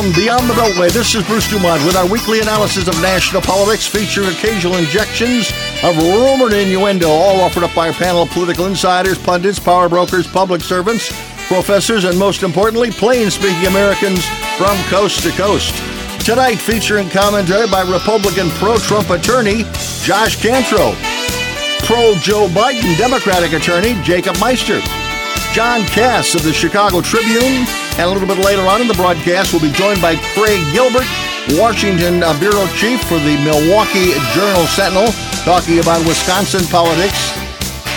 From Beyond the Beltway, this is Bruce Dumont with our weekly analysis of national politics, featuring occasional injections of rumor and innuendo, all offered up by a panel of political insiders, pundits, power brokers, public servants, professors, and most importantly, plain speaking Americans from coast to coast. Tonight, featuring commentary by Republican pro Trump attorney Josh Cantrell, pro Joe Biden Democratic attorney Jacob Meister, John Kass of the Chicago Tribune, and a little bit later on in the broadcast, we'll be joined by Craig Gilbert, Washington uh, bureau chief for the Milwaukee Journal Sentinel, talking about Wisconsin politics.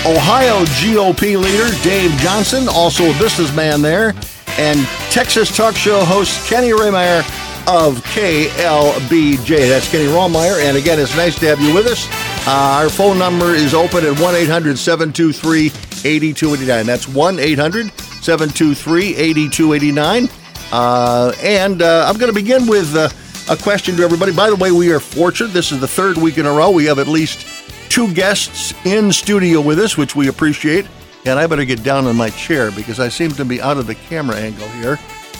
Ohio GOP leader Dave Johnson, also a businessman there, and Texas talk show host Kenny Rehmeyer of KLBJ. That's Kenny Romeyer, and again, it's nice to have you with us. Uh, our phone number is open at 1 800 723 8289. That's 1 800 723 8289. Uh, and uh, I'm going to begin with uh, a question to everybody. By the way, we are fortunate. This is the third week in a row. We have at least two guests in studio with us, which we appreciate. And I better get down in my chair because I seem to be out of the camera angle here.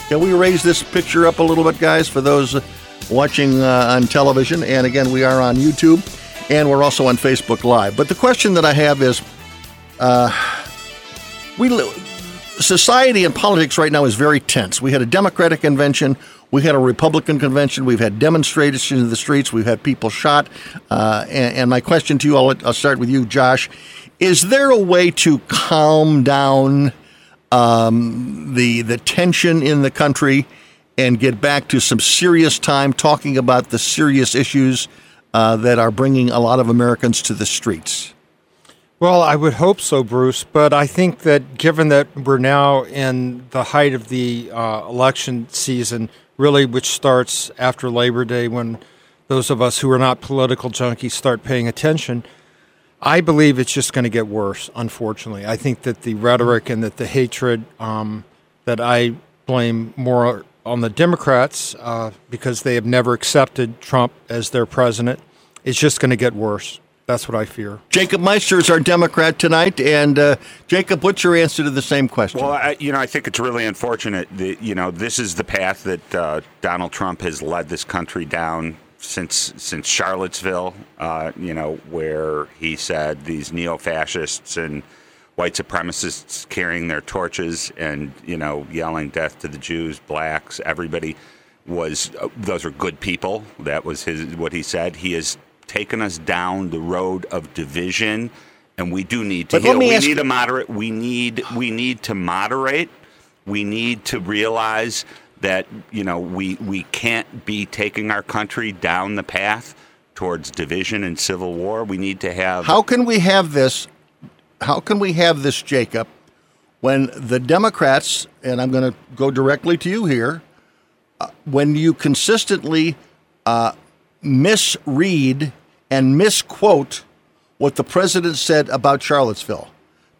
Can we raise this picture up a little bit, guys, for those watching uh, on television? And again, we are on YouTube and we're also on Facebook Live. But the question that I have is uh, we society and politics right now is very tense. We had a Democratic convention. We had a Republican convention. We've had demonstrations in the streets. We've had people shot. Uh, and, and, my question to you, I'll, I'll, start with you, Josh. Is there a way to calm down um, the the tension in the country and get back to some serious time talking about the serious issues uh, that are bringing a lot of Americans to the streets? Well, I would hope so, Bruce. But I think that given that we're now in the height of the uh, election season, really, which starts after Labor Day when those of us who are not political junkies start paying attention, I believe it's just going to get worse, unfortunately. I think that the rhetoric and that the hatred um, that I blame more on the Democrats uh, because they have never accepted Trump as their president is just going to get worse. That's what I fear. Jacob Meister is our Democrat tonight, and uh, Jacob, what's your answer to the same question? Well, I, you know, I think it's really unfortunate that you know this is the path that uh, Donald Trump has led this country down since since Charlottesville. Uh, you know, where he said these neo-fascists and white supremacists carrying their torches and you know yelling death to the Jews, blacks, everybody was uh, those are good people. That was his what he said. He is taken us down the road of division, and we do need to. Heal. We need to moderate. We need we need to moderate. We need to realize that you know we we can't be taking our country down the path towards division and civil war. We need to have. How can we have this? How can we have this, Jacob? When the Democrats, and I'm going to go directly to you here, uh, when you consistently uh, misread and misquote what the president said about Charlottesville.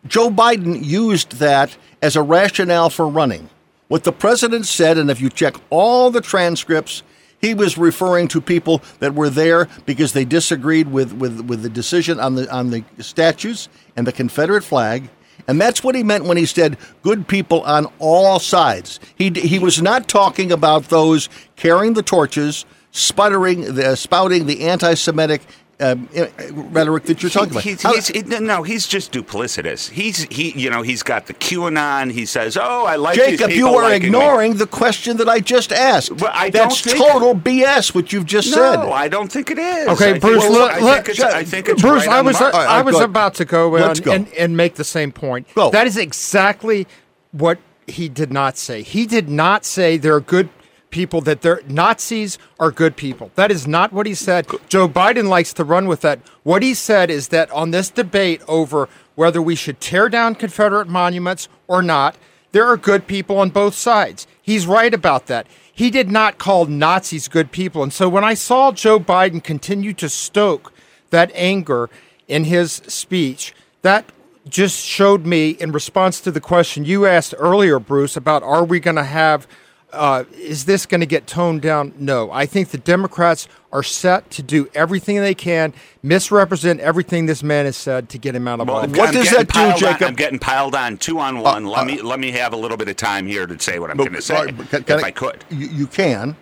Joe Biden used that as a rationale for running. What the president said, and if you check all the transcripts, he was referring to people that were there because they disagreed with, with, with the decision on the on the statues and the Confederate flag. And that's what he meant when he said good people on all sides. He, he was not talking about those carrying the torches, sputtering, the, uh, spouting the anti-Semitic um, uh, rhetoric that you're talking he, about. He's, he's, no, he's just duplicitous. He's he, you know, he's got the QAnon. He says, "Oh, I like Jacob." you are ignoring me. the question that I just asked. Well, I That's think, total BS. What you've just no, said. No, I don't think it is. Okay, I Bruce. Think, look, I, think it's, I think it's Bruce. Right I was uh, right, I was about to go, Let's go. And, and make the same point. Go. That is exactly what he did not say. He did not say there are good people that they're Nazis are good people. That is not what he said. Joe Biden likes to run with that. What he said is that on this debate over whether we should tear down Confederate monuments or not, there are good people on both sides. He's right about that. He did not call Nazis good people. And so when I saw Joe Biden continue to stoke that anger in his speech, that just showed me in response to the question you asked earlier, Bruce, about are we going to have uh, is this going to get toned down? No. I think the Democrats are set to do everything they can, misrepresent everything this man has said to get him out of Well, office. What I'm does that do, piled on- Jacob? I'm getting piled on two on one. Uh, let uh, me let me have a little bit of time here to say what I'm going to say, can- can if I, could. You, you can.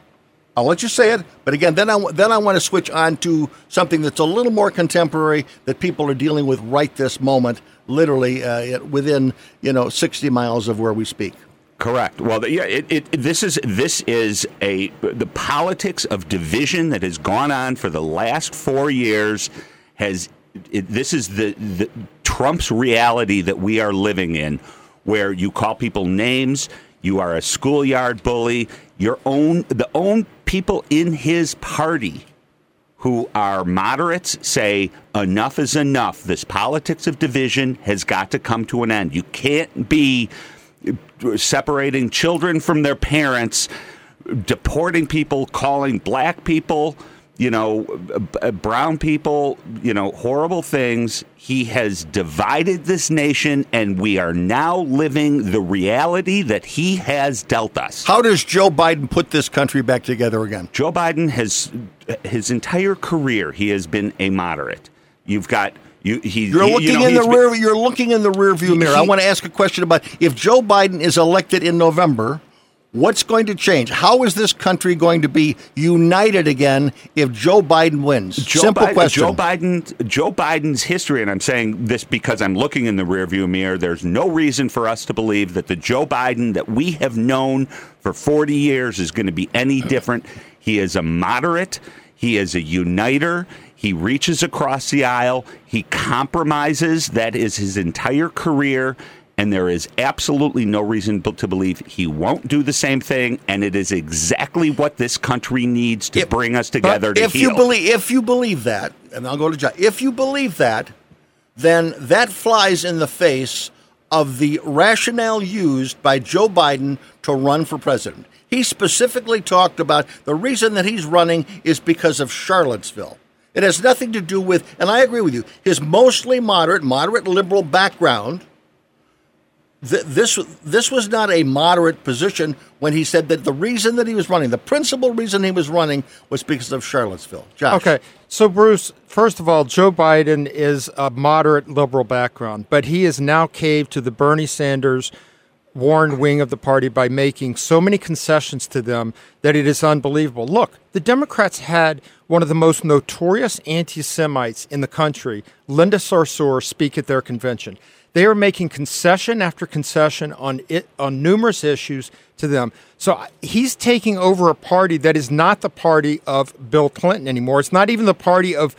I'll let you say it, but again, then I w- then I want to switch on to something that's a little more contemporary that people are dealing with right this moment, literally uh, within you know sixty miles of where we speak. Correct. Well, yeah, it, it, this is this is a the politics of division that has gone on for the last four years. Has it, this is the, the Trump's reality that we are living in, where you call people names, you are a schoolyard bully, your own the own people in his party who are moderates say enough is enough. This politics of division has got to come to an end. You can't be separating children from their parents, deporting people, calling black people, you know, brown people, you know, horrible things. He has divided this nation, and we are now living the reality that he has dealt us. How does Joe Biden put this country back together again? Joe Biden has his entire career he has been a moderate. You've got you. He, You're he- looking you know, in the he's been- rear. You're looking in the rear view mirror. I want to ask a question about if Joe Biden is elected in November. What's going to change? How is this country going to be united again if Joe Biden wins? Joe Simple Biden, question. Joe Biden, Joe Biden's history, and I'm saying this because I'm looking in the rearview mirror. There's no reason for us to believe that the Joe Biden that we have known for 40 years is going to be any different. He is a moderate. He is a uniter. He reaches across the aisle. He compromises. That is his entire career. And there is absolutely no reason to believe he won't do the same thing. And it is exactly what this country needs to If- bring us together to if heal. you believe if you believe that, and I'll go to John. If you believe that, then that flies in the face of the rationale used by Joe Biden to run for president. He specifically talked about the reason that he's running is because of Charlottesville. It has nothing to do with, and I agree with you, his mostly moderate, moderate liberal background. Th- This this was not a moderate position when he said that the reason that he was running, the principal reason he was running, was because of Charlottesville. Josh, Okay, so Bruce, first of all, Joe Biden is a moderate liberal background, but he has now caved to the Bernie Sanders Warren wing of the party by making so many concessions to them that it is unbelievable. Look, the Democrats had one of the most notorious anti Semites in the country, Linda Sarsour, speak at their convention. They are making concession after concession on it on numerous issues to them. So he's taking over a party that is not the party of Bill Clinton anymore. It's not even the party of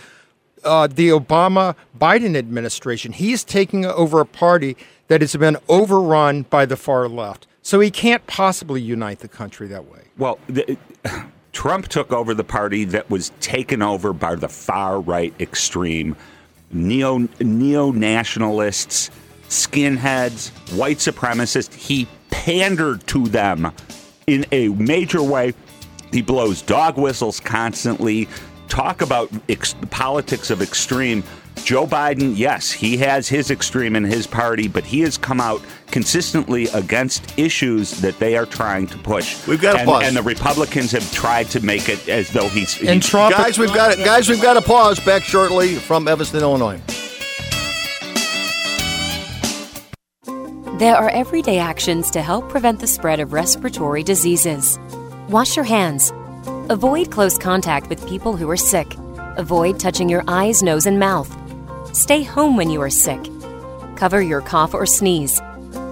uh, the Obama Biden administration. He's taking over a party that has been overrun by the far left. So he can't possibly unite the country that way. Well, the, Trump took over the party that was taken over by the far right extreme neo neo nationalists, skinheads, white supremacists. He pandered to them in a major way. He blows dog whistles constantly. Talk about ex- politics of extreme. Joe Biden, yes, he has his extreme in his party, but he has come out consistently against issues that they are trying to push. We've got to and, pause. and the Republicans have tried to make it as though he's. And he's- Trump, guys, we've got it. Guys, we've got to pause. Back shortly from Evanston, Illinois. There are everyday actions to help prevent the spread of respiratory diseases. Wash your hands. Avoid close contact with people who are sick. Avoid touching your eyes, nose, and mouth. Stay home when you are sick. Cover your cough or sneeze.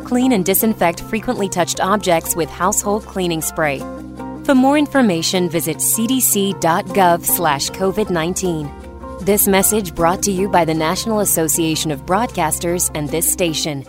Clean and disinfect frequently touched objects with household cleaning spray. For more information, visit cdc.gov/covid19. This message brought to you by the National Association of Broadcasters and this station.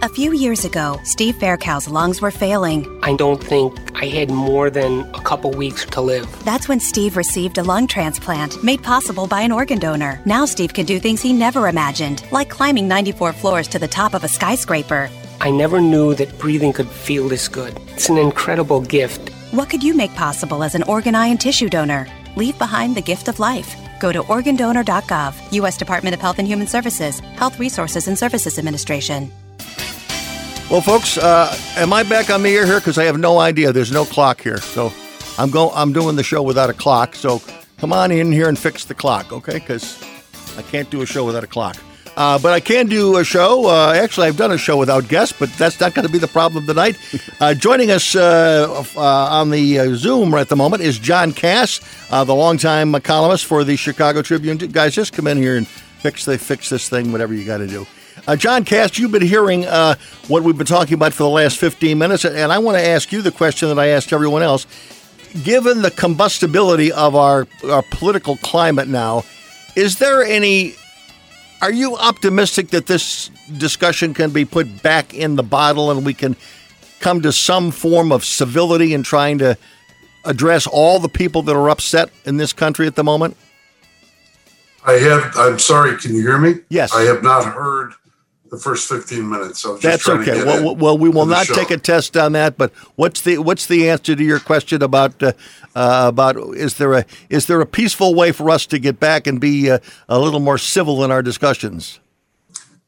A few years ago, Steve Faircow's lungs were failing. I don't think I had more than a couple weeks to live. That's when Steve received a lung transplant made possible by an organ donor. Now Steve can do things he never imagined, like climbing 94 floors to the top of a skyscraper. I never knew that breathing could feel this good. It's an incredible gift. What could you make possible as an organ, eye, and tissue donor? Leave behind the gift of life. Go to organdonor.gov, U.S. Department of Health and Human Services, Health Resources and Services Administration. Well, folks, uh, am I back on the air here? Because I have no idea. There's no clock here, so I'm go. I'm doing the show without a clock. So come on in here and fix the clock, okay? Because I can't do a show without a clock. Uh, but I can do a show. Uh, actually, I've done a show without guests, but that's not going to be the problem tonight. Uh, joining us uh, uh, on the uh, Zoom at the moment is John Kass, the longtime columnist for the Chicago Tribune. Guys, just come in here and fix the fix this thing, whatever you got to do. Uh, John Kass, you've been hearing uh, what we've been talking about for the last 15 minutes, and I want to ask you the question that I asked everyone else. Given the combustibility of our, our political climate now, is there any. Are you optimistic that this discussion can be put back in the bottle and we can come to some form of civility in trying to address all the people that are upset in this country at the moment? I have. I'm sorry. Can you hear me? Yes. I have not heard the first 15 minutes. So that's okay. Well, well, we will not take a test on that. But what's the what's the answer to your question about uh, uh, about is there a is there a peaceful way for us to get back and be uh, a little more civil in our discussions?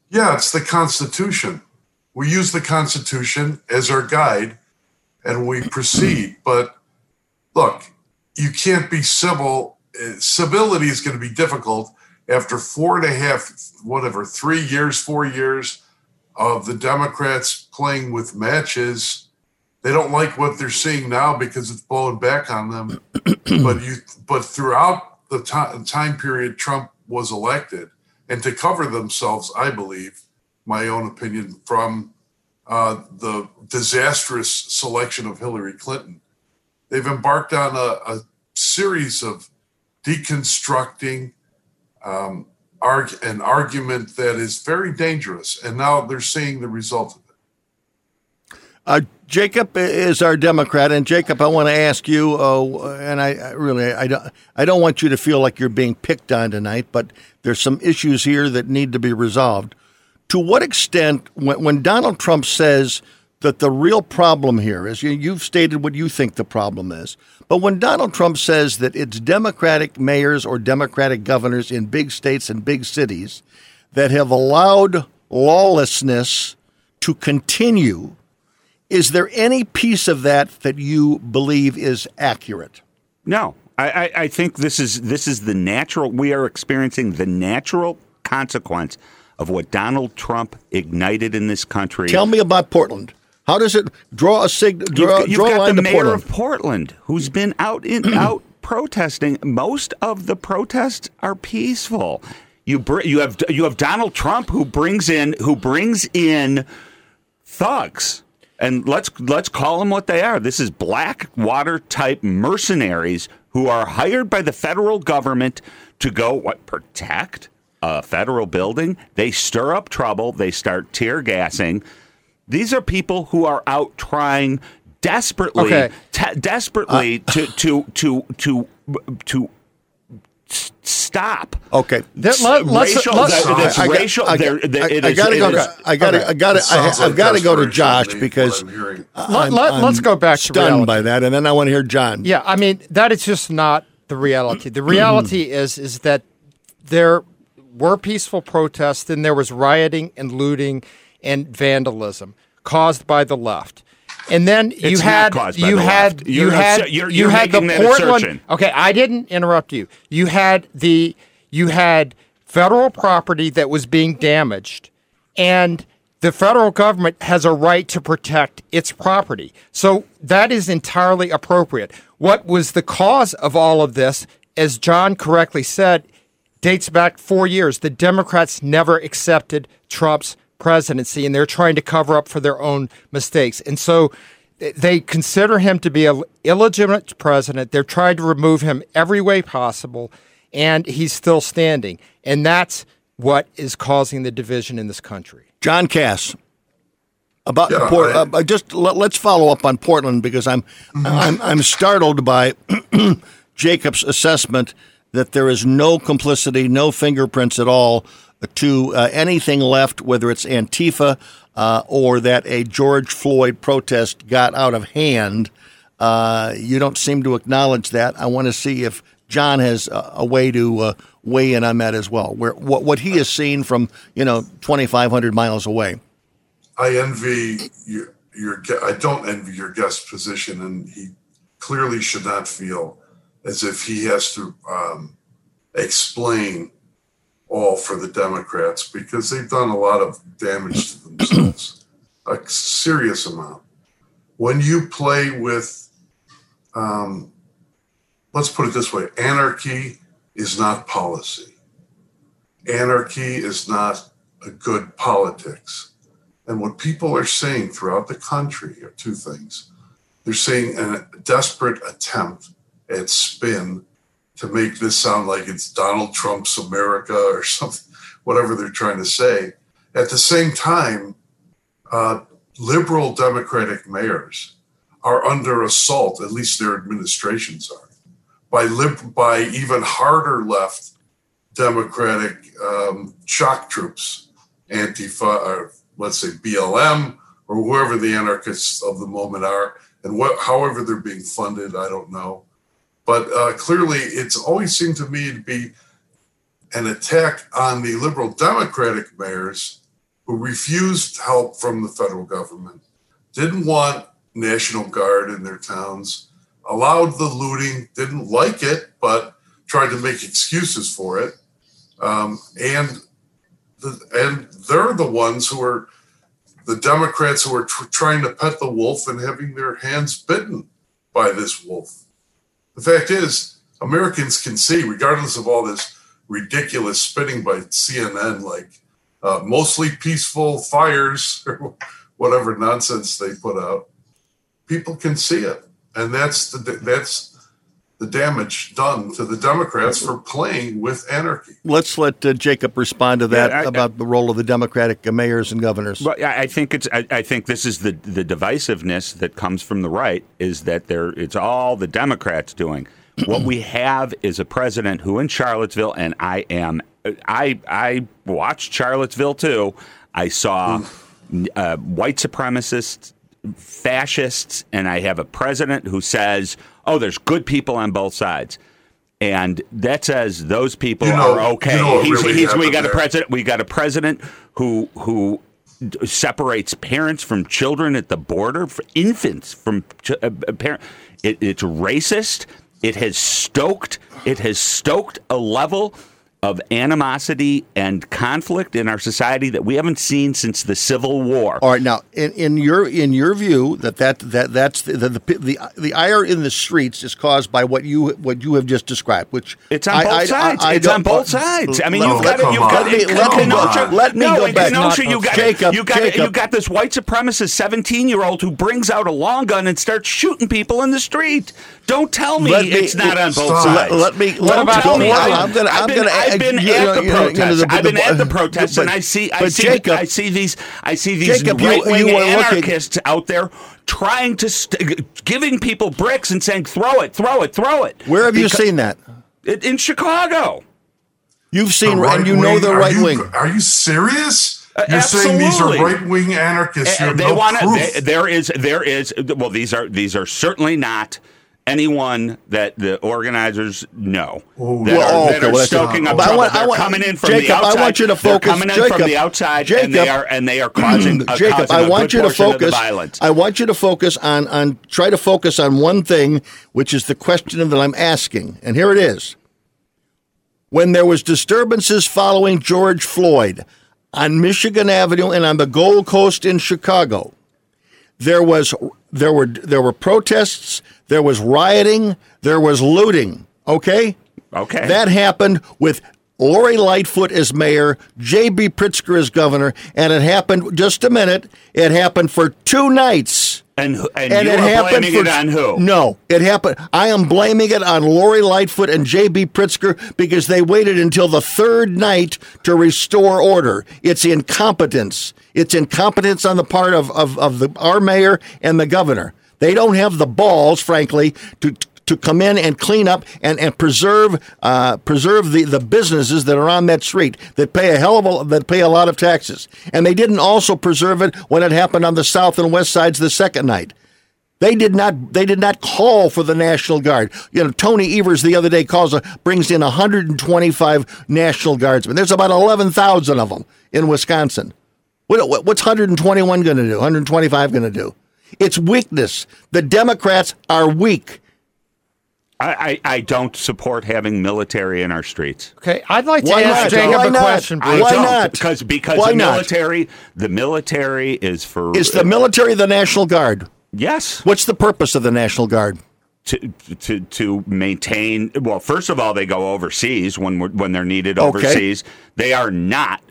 Yeah, it's the Constitution. We use the Constitution as our guide, and we proceed. But look, you can't be civil. Uh, civility is going to be difficult after four and a half, whatever, three years, four years of the Democrats playing with matches, they don't like what they're seeing now because it's blowing back on them. but you, but throughout the time, time period Trump was elected, and to cover themselves, I believe, my own opinion, from uh, the disastrous selection of Hillary Clinton, they've embarked on a, a series of deconstructing um, arg- an argument that is very dangerous, and now they're seeing the result of it. Uh, Jacob is our Democrat, and Jacob, I want to ask you, uh, and I, I, really, I don't, I don't want you to feel like you're being picked on tonight, but there's some issues here that need to be resolved. To what extent, when, when Donald Trump says that the real problem here is you, you've stated what you think the problem is. But when Donald Trump says that it's Democratic mayors or Democratic governors in big states and big cities that have allowed lawlessness to continue, is there any piece of that that you believe is accurate? No. I, I think this is this is the natural we are experiencing the natural consequence of what Donald Trump ignited in this country. Tell me about Portland. How does it draw a sig? Draw, you've, you've draw got the mayor Portland. of Portland who's been out in out protesting. Most of the protests are peaceful. You br- you have you have Donald Trump who brings in who brings in thugs. And let's let's call them what they are. This is Blackwater type mercenaries who are hired by the federal government to go what protect a federal building. They stir up trouble. They start tear gassing. These are people who are out trying desperately, Okay. te- desperately uh, to to to to to s- stop. Okay. That- let- let's- racial, let's- that- that's I- I got- racial. I, there- got- there- I- it I is- gotta it go. is- To, I gotta. I gotta. I, Sounds I like gotta go to Josh because I'm. I'm, let- I'm let's go back to stunned reality. by that, and then I want to hear John. Yeah, I mean that is just not the reality. The reality is is that there were peaceful protests, and there was rioting and looting and vandalism caused by the left. And then you It's had you the had you had you had the making that Portland. assertion. Okay, I didn't interrupt you. You had the you had federal property that was being damaged, and the federal government has a right to protect its property. So that is entirely appropriate. What was the cause of all of this, as John correctly said, dates back four years. The Democrats never accepted Trump's presidency, and they're trying to cover up for their own mistakes. And so they consider him to be an illegitimate president. They're trying to remove him every way possible, and he's still standing. And that's what is causing the division in this country. John Kass. About Yeah, Port, I- uh, just let, us follow up on Portland because I'm I'm I'm startled by Jacob's assessment that there is no complicity, no fingerprints at all to uh, anything left, whether it's Antifa uh, or that a George Floyd protest got out of hand. Uh, you don't seem to acknowledge that. I want to see if John has a, a way to uh, weigh in on that as well. Where what what he has seen from you know 2,500 miles away. I envy your, your I don't envy your guest position, and he clearly should not feel as if he has to um, explain all for the Democrats because they've done a lot of damage to themselves, a serious amount. When you play with, um, let's put it this way anarchy is not policy, anarchy is not a good politics. And what people are saying throughout the country are two things. They're saying a desperate attempt at spin to make this sound like it's Donald Trump's America or something, whatever they're trying to say. At the same time, uh, liberal Democratic mayors are under assault, at least their administrations are, by, lib- by even harder left Democratic um, shock troops, Antifa, or let's say BLM, or whoever the anarchists of the moment are, and what, however they're being funded, I don't know. But uh, clearly, it's always seemed to me to be an attack on the liberal Democratic mayors who refused help from the federal government, didn't want National Guard in their towns, allowed the looting, didn't like it, but tried to make excuses for it. Um, and the, and they're the ones who are the Democrats who are tr- trying to pet the wolf and having their hands bitten by this wolf. The fact is, Americans can see, regardless of all this ridiculous spinning by CNN, like uh, mostly peaceful fires or whatever nonsense they put out, people can see it, and that's the that's the damage done to the Democrats for playing with anarchy. Let's let uh, Jacob respond to that yeah, I, about the role of the Democratic mayors and governors. Well, I think it's. I, I, think this is the the divisiveness that comes from the right is that there it's all the Democrats doing. what we have is a president who in Charlottesville, and I am. I I watched Charlottesville too. I saw uh, white supremacists, fascists, and I have a president who says oh, there's good people on both sides. And that says those people you know, are okay. You know he's, really he's, we got there. a president. We got a president who who separates parents from children at the border, infants from ch- uh, parent. It, it's racist. It has stoked. It has stoked a level of animosity and conflict in our society that we haven't seen since the Civil War. All right, now in, in your in your view that that, that that's the, the the, the ire in the streets is caused by what you what you have just described, which it's on I, both I, sides. I, it's on both sides. I mean, you've got you've got let me, let me, let me no, go back. Kenosha, you got Jacob, you got Jacob. you got this white supremacist seventeen year old who brings out a long gun and starts shooting people in the street. Don't tell me, me it's not on both sides. Let, let me. Let Don't tell me. I'm going to. I'm going to. I've been you, at the protests. I've been at the protests, and I see, I see, Jacob, I see these, I see these right wing anarchists looking, out there trying to st- giving people bricks and saying, "Throw it, throw it, throw it." Where have because, you seen that? In Chicago. You've seen, right and you know the right you, wing. Are you serious? Uh, You're Absolutely. saying these are right wing anarchists. Uh, they no want to. There is. There is. Well, these are. These are certainly not anyone that the organizers know Ooh, that well, are, okay, are stoking up trouble. I want, They're I want, coming in from Jacob, the outside. I want you to focus. They're coming in Jacob, from the outside, Jacob, and they are and they are causing. uh, Jacob, causing I want you to focus. violence. I want you to focus on on try to focus on one thing, which is the question that I'm asking, and here it is. When there was disturbances following George Floyd on Michigan Avenue and on the Gold Coast in Chicago, there was there were there were protests, there was rioting, there was looting. Okay? Okay. That happened with Lori Lightfoot as mayor, J.B. Pritzker as governor, and it happened just a minute. It happened for two nights. And, and, and it happened blaming for, it on who? No, it happened. I am blaming it on Lori Lightfoot and J.B. Pritzker because they waited until the third night to restore order. It's incompetence. It's incompetence on the part of, of, of the, our mayor and the governor. They don't have the balls, frankly, to to come in and clean up and, and preserve uh, preserve the, the businesses that are on that street that pay a hell of a that pay a lot of taxes. And they didn't also preserve it when it happened on the south and west sides the second night. They did not. They did not call for the National Guard. You know, Tony Evers the other day calls a, brings in 125 National Guardsmen. There's about 11,000 of them in Wisconsin. What, what's 121 going to do? 125 going to do? It's weakness. The Democrats are weak. I, I, I, don't support having military in our streets. Okay, I'd like to Why ask not? Jacob Why a not? question. Bruce. Why not? Because because Why the military not? the military is for is the military the National Guard? Yes. What's the purpose of the National Guard? To, to to maintain well first of all they go overseas when when they're needed overseas okay. they are not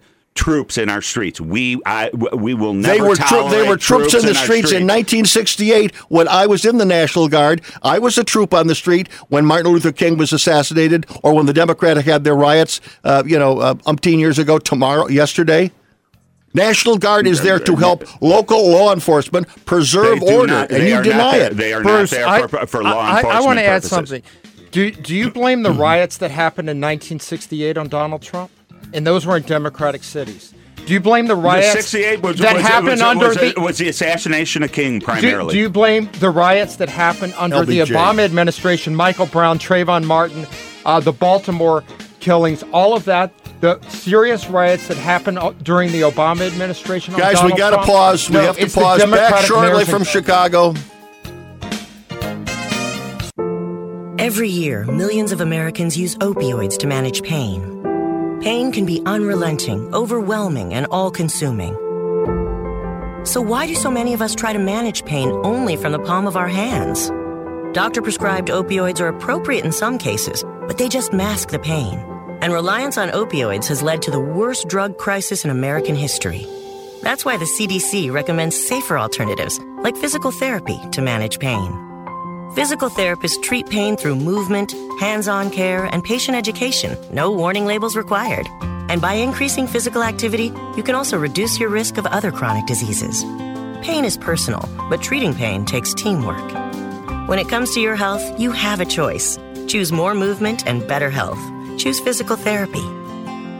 troops in our streets. We I, we will never. They were tro- they were troops, troops in the in streets, in 1968 when I was in the National Guard. I was a troop on the street when Martin Luther King was assassinated, or when the Democratic had their riots. Uh, you know, uh, umpteen years ago. Tomorrow, yesterday. National Guard is there to help local law enforcement preserve order, not, and you deny there, it. They are Bruce, not there I, for, for law I, enforcement. I, I want to add something. Do, do you blame the riots that happened in 1968 on Donald Trump? And those were in Democratic cities. Do you blame the riots the 68 was, that was, happened was, under was, the was the assassination of King primarily? Do, do you blame the riots that happened under LBJ. the Obama administration? Michael Brown, Trayvon Martin, uh, the Baltimore killings, all of that. The serious riots that happened during the Obama administration. Guys, we got to pause. No, we have to pause. Back shortly from Chicago. Every year, millions of Americans use opioids to manage pain. Pain can be unrelenting, overwhelming, and all consuming. So, why do so many of us try to manage pain only from the palm of our hands? Doctor prescribed opioids are appropriate in some cases, but they just mask the pain. And reliance on opioids has led to the worst drug crisis in American history. That's why the CDC recommends safer alternatives, like physical therapy, to manage pain. Physical therapists treat pain through movement, hands on care, and patient education. No warning labels required. And by increasing physical activity, you can also reduce your risk of other chronic diseases. Pain is personal, but treating pain takes teamwork. When it comes to your health, you have a choice. Choose more movement and better health. Choose physical therapy.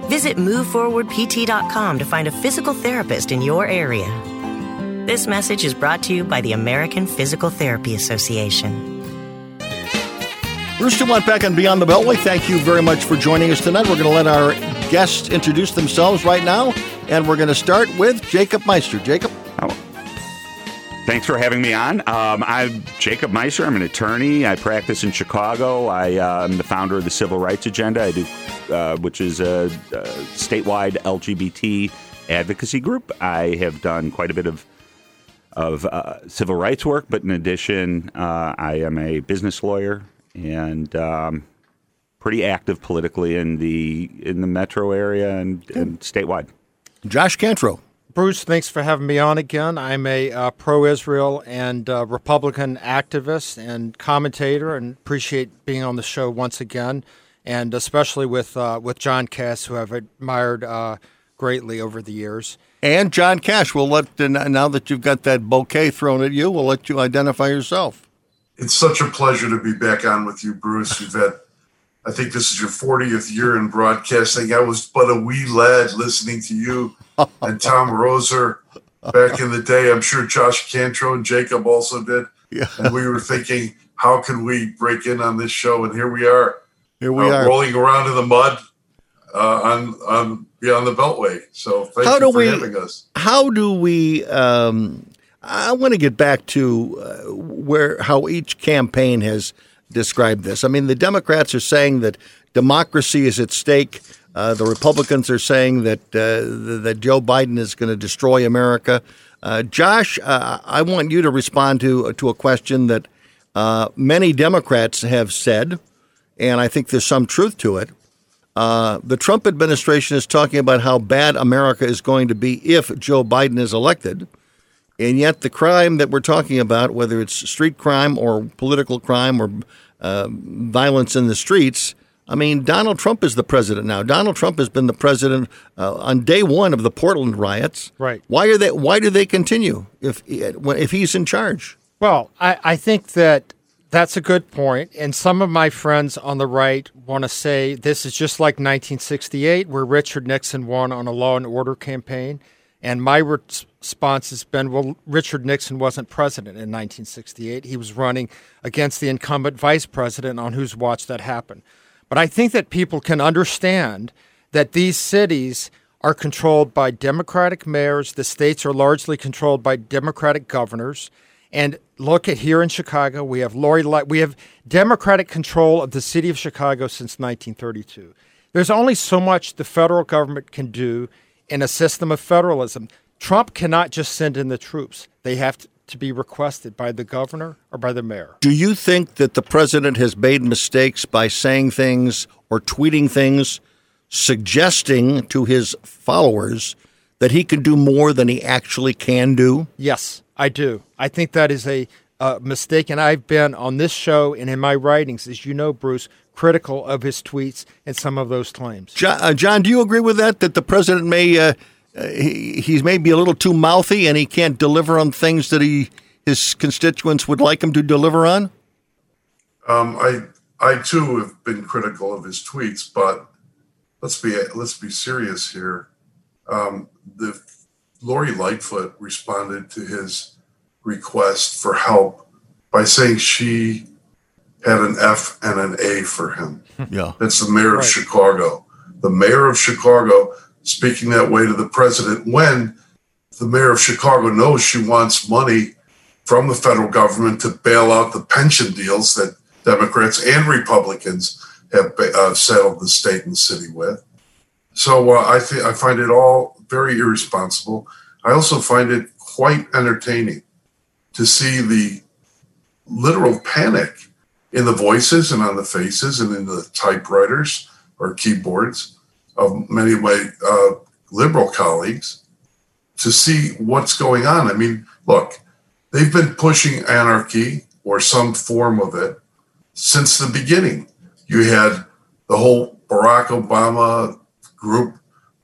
Visit moveforwardpt.com to find a physical therapist in your area. This message is brought to you by the American Physical Therapy Association. Bruce Dumont back on Beyond the Beltway. Thank you very much for joining us tonight. We're going to let our guests introduce themselves right now, and we're going to start with Jacob Meister. Jacob? Oh. Thanks for having me on. Um, I'm Jacob Meister. I'm an attorney. I practice in Chicago. I, uh, am the founder of the Civil Rights Agenda, I do, uh, which is a, a statewide LGBT advocacy group. I have done quite a bit of of uh, civil rights work, but in addition, uh, I am a business lawyer and um, pretty active politically in the in the metro area and, and statewide. Josh Cantrell. Bruce, thanks for having me on again. I'm a uh, pro-Israel and uh, Republican activist and commentator, and appreciate being on the show once again, and especially with uh, with John Kass, who I've admired uh, greatly over the years. And John Kass, we'll let now that you've got that bouquet thrown at you, we'll let you identify yourself. It's such a pleasure to be back on with you, Bruce. You've had, I think this is your 40th year in broadcasting. I was but a wee lad listening to you and Tom Roeser back in the day. I'm sure Josh Cantrell and Jacob also did. Yeah. And we were thinking, how can we break in on this show? And here we are. Here we uh, are. Rolling around in the mud uh, on, on beyond the Beltway. So thank how you for we, having us. How do we? Um, I want to get back to uh, where how each campaign has described this. I mean, the Democrats are saying that democracy is at stake. Uh, the Republicans are saying that uh, that Joe Biden is going to destroy America. Uh, Josh, uh, I want you to respond to to a question that uh, many Democrats have said, and I think there's some truth to it. Uh, the Trump administration is talking about how bad America is going to be if Joe Biden is elected. And yet, the crime that we're talking about, whether it's street crime or political crime or uh, violence in the streets, I mean, Donald Trump is the president now. Donald Trump has been the president uh, on day one of the Portland riots. Right. Why are they? Why do they continue if if he's in charge? Well, I, I think that that's a good point. And some of my friends on the right want to say this is just like 1968, where Richard Nixon won on a law and order campaign. And my response has been well, Richard Nixon wasn't president in 1968. He was running against the incumbent vice president on whose watch that happened. But I think that people can understand that these cities are controlled by Democratic mayors. The states are largely controlled by Democratic governors. And look at here in Chicago, we have Lori Light. We have Democratic control of the city of Chicago since 1932. There's only so much the federal government can do in a system of federalism. Trump cannot just send in the troops. They have to, to be requested by the governor or by the mayor. Do you think that the president has made mistakes by saying things or tweeting things suggesting to his followers that he can do more than he actually can do? Yes, I do. I think that is a uh, mistake, and I've been on this show and in my writings, as you know, Bruce, critical of his tweets and some of those claims. John, uh, John do you agree with that? That the president may uh, uh, he, he's maybe a little too mouthy and he can't deliver on things that he his constituents would like him to deliver on? Um, I I too have been critical of his tweets, but let's be let's be serious here. Um, the Lori Lightfoot responded to his request for help by saying she had an F and an A for him. Yeah. That's the mayor Right. of Chicago. The mayor of Chicago speaking that way to the president when the mayor of Chicago knows she wants money from the federal government to bail out the pension deals that Democrats and Republicans have uh, settled the state and city with. So uh, I think I find it all very irresponsible. I also find it quite entertaining to see the literal panic in the voices and on the faces and in the typewriters or keyboards of many of my uh, liberal colleagues to see what's going on. I mean, look, they've been pushing anarchy or some form of it since the beginning. You had the whole Barack Obama group,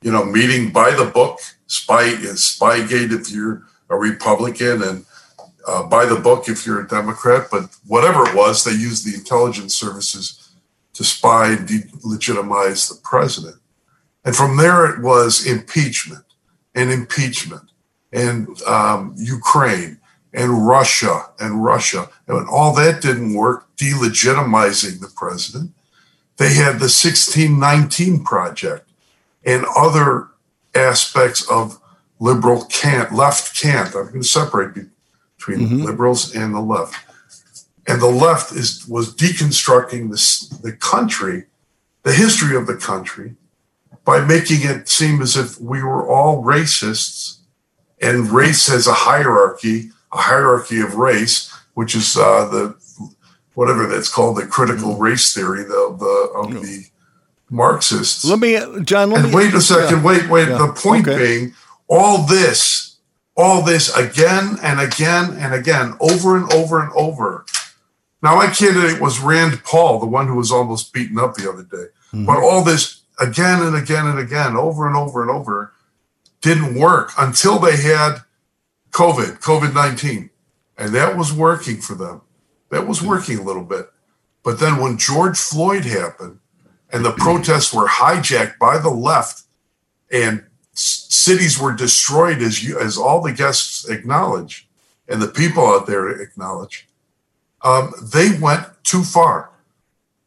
you know, meeting by the book, spy Spygate if you're a Republican, and uh, by the book if you're a Democrat. But whatever it was, they used the intelligence services to spy and delegitimize the president. And from there, it was impeachment and impeachment and um, Ukraine and Russia and Russia. And when all that didn't work, delegitimizing the president, they had the 1619 Project and other aspects of liberal cant, left cant. I'm going to separate be- between liberals and the left. And the left is was deconstructing this, the country, the history of the country, by making it seem as if we were all racists and race has a hierarchy, a hierarchy of race, which is uh, the whatever that's called the critical race theory the, the of the Marxists. Let me, John. Let and me wait a second, Yeah. wait, wait. Yeah. The point Okay. being, all this, all this again and again and again, over and over and over. Now, my candidate was Rand Paul, the one who was almost beaten up the other day. Mm-hmm. But all this again and again and again, over and over and over, didn't work until they had COVID, COVID 19. And that was working for them. That was mm. working a little bit. But then when George Floyd happened and the protests were hijacked by the left and s- cities were destroyed, as, you, as all the guests acknowledge and the people out there acknowledge, um, they went too far.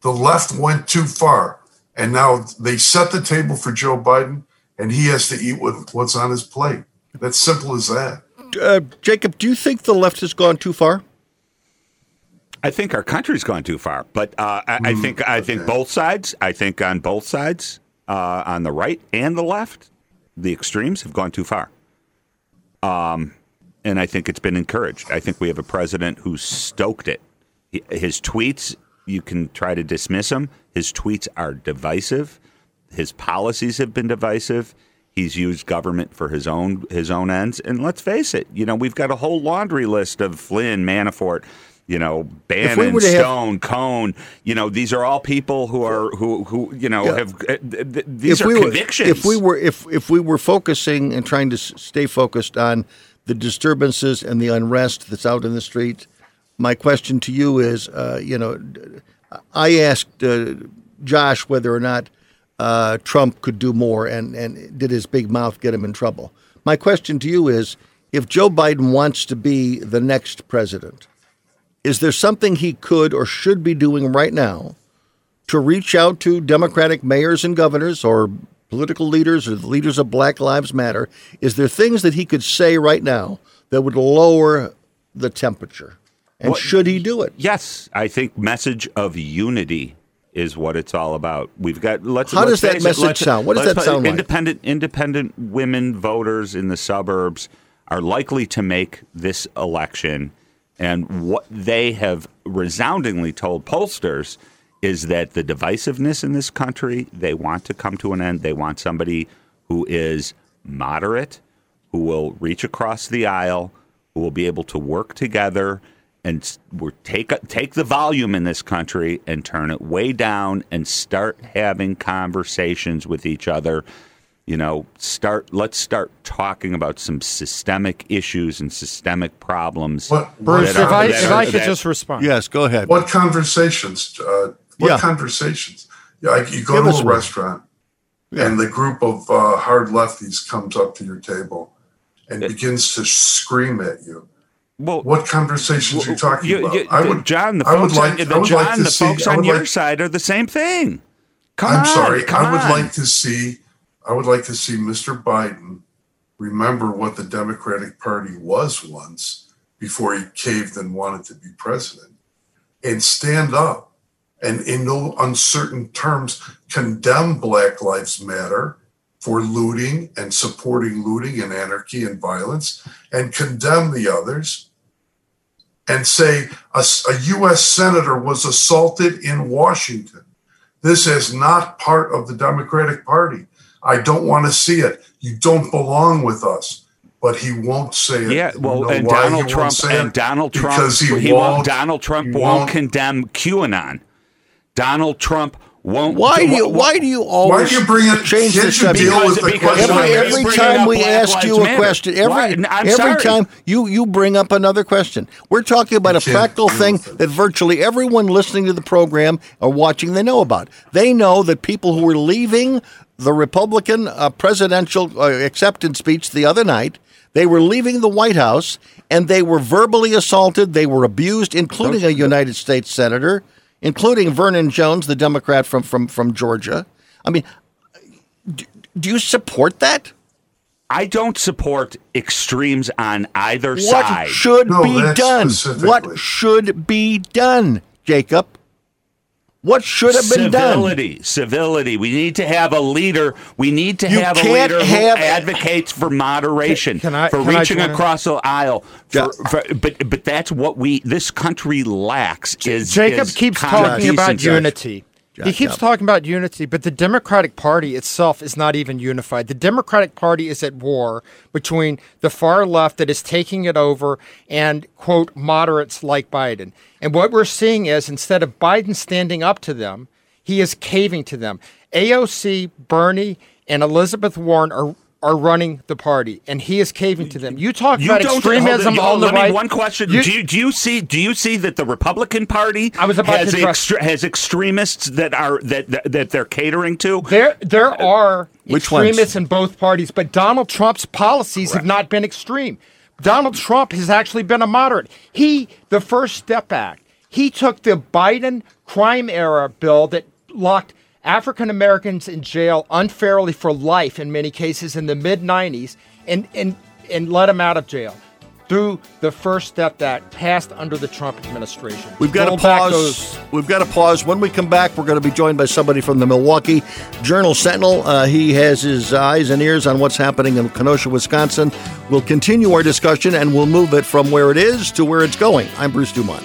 The left went too far. And now they set the table for Joe Biden, and he has to eat what's on his plate. That's simple as that. Uh, Jacob, do you think the left has gone too far? I think our country's gone too far, but uh, I, I think I think both sides. I think on both sides, uh, on the right and the left, the extremes have gone too far. Um, and I think it's been encouraged. I think we have a president who stoked it. His tweets, you can try to dismiss him. His tweets are divisive. His policies have been divisive. He's used government for his own his own ends. And let's face it, you know, we've got a whole laundry list of Flynn, Manafort, you know, Bannon, were to have- Stone, Cohen. You know, these are all people who are who who you know Yeah. have uh, th- th- these are we convictions. Were, if we were if if we were focusing and trying to s- stay focused on the disturbances and the unrest that's out in the street, my question to you is, uh, you know, I asked uh, Josh whether or not uh, Trump could do more, and and did his big mouth get him in trouble? My question to you is, if Joe Biden wants to be the next president, is there something he could or should be doing right now? to reach out to Democratic mayors and governors or political leaders or the leaders of Black Lives Matter, is there things that he could say right now that would lower the temperature? And What- should he do it? Yes, I think message of unity is what it's all about. We've got let's. How let's does that message sound? What does that sound like? Independent independent women voters in the suburbs are likely to make this election, and what they have resoundingly told pollsters is that the divisiveness in this country they want to come to an end. They want somebody who is moderate, who will reach across the aisle, who will be able to work together and take take the volume in this country and turn it way down and start having conversations with each other. You know, start let's start talking about some systemic issues and systemic problems. What, Bruce, if are- I, if are- I could that- just respond. Yes, go ahead. what conversations? Uh, what Yeah. conversations? Yeah, like you go Give to a one. restaurant, and the group of uh, hard lefties comes up to your table and begins to scream at you. well, What conversations are you talking you- about? you- I would, John, the I would folks, like, on, the, I would John, like to the see, folks I on would your like, side are the same thing. Come I'm on, sorry. come I would on. like to see. I would like to see Mr. Biden remember what the Democratic Party was once before he caved and wanted to be president, and stand up and, in no uncertain terms, condemn Black Lives Matter for looting and supporting looting and anarchy and violence, and condemn the others. And say a U.S. senator was assaulted in Washington. This is not part of the Democratic Party. I don't want to see it. You don't belong with us. But he won't say it. Yeah, You well, know and why he Donald won't Trump and? Donald Trump because he, he won't. Donald Trump won't, won't. condemn QAnon. Donald Trump won't. Why do you wh- wh- why do you always Why do you bring it? change the Can't you subject? deal with Because- the because Every, every time we Black ask you a Matter? question, every every sorry. time you you bring up another question. We're talking about a can't practical thing that virtually everyone listening to the program or watching they know about. They know that people who were leaving the Republican uh, presidential uh, acceptance speech the other night, they were leaving the White House and they were verbally assaulted. They were abused, including a United States senator, including Vernon Jones, the Democrat from from from Georgia. I mean, do, do you support that? I don't support extremes on either side. What side. should No, be done? What should be done, Jacob? What should have been done? civility, civility. We need to have a leader. We need to You have a leader have- who advocates for moderation, Can- can I- for reaching in? across the aisle. For, for, but but that's what we this country lacks. Is Jacob is keeps talking about unity. He keeps talking about unity, but the Democratic Party itself is not even unified. The Democratic Party is at war between the far left that is taking it over and, quote, moderates like Biden. And what we're seeing is instead of Biden standing up to them, he is caving to them. AOC, Bernie, and Elizabeth Warren are are running the party, and he is caving to them. You talk You about extremism hold on the let me- one question: You- do, you, do you see? Do you see that the Republican Party I was about has to extre- has extremists that are that, that that they're catering to? There, there uh, are Which ones? extremists in both parties, but Donald Trump's policies have not been extreme. Donald Trump has actually been a moderate. He, the First Step Act, he took the Biden crime era bill that locked African Americans in jail unfairly for life in many cases in the mid 90s and, and, and let them out of jail through the First Step Act passed under the Trump administration. We've got to Roll pause. those- We've got to pause. When we come back, we're going to be joined by somebody from the Milwaukee Journal Sentinel. Uh, he has his eyes and ears on what's happening in Kenosha, Wisconsin. We'll continue our discussion and we'll move it from where it is to where it's going. I'm Bruce Dumont.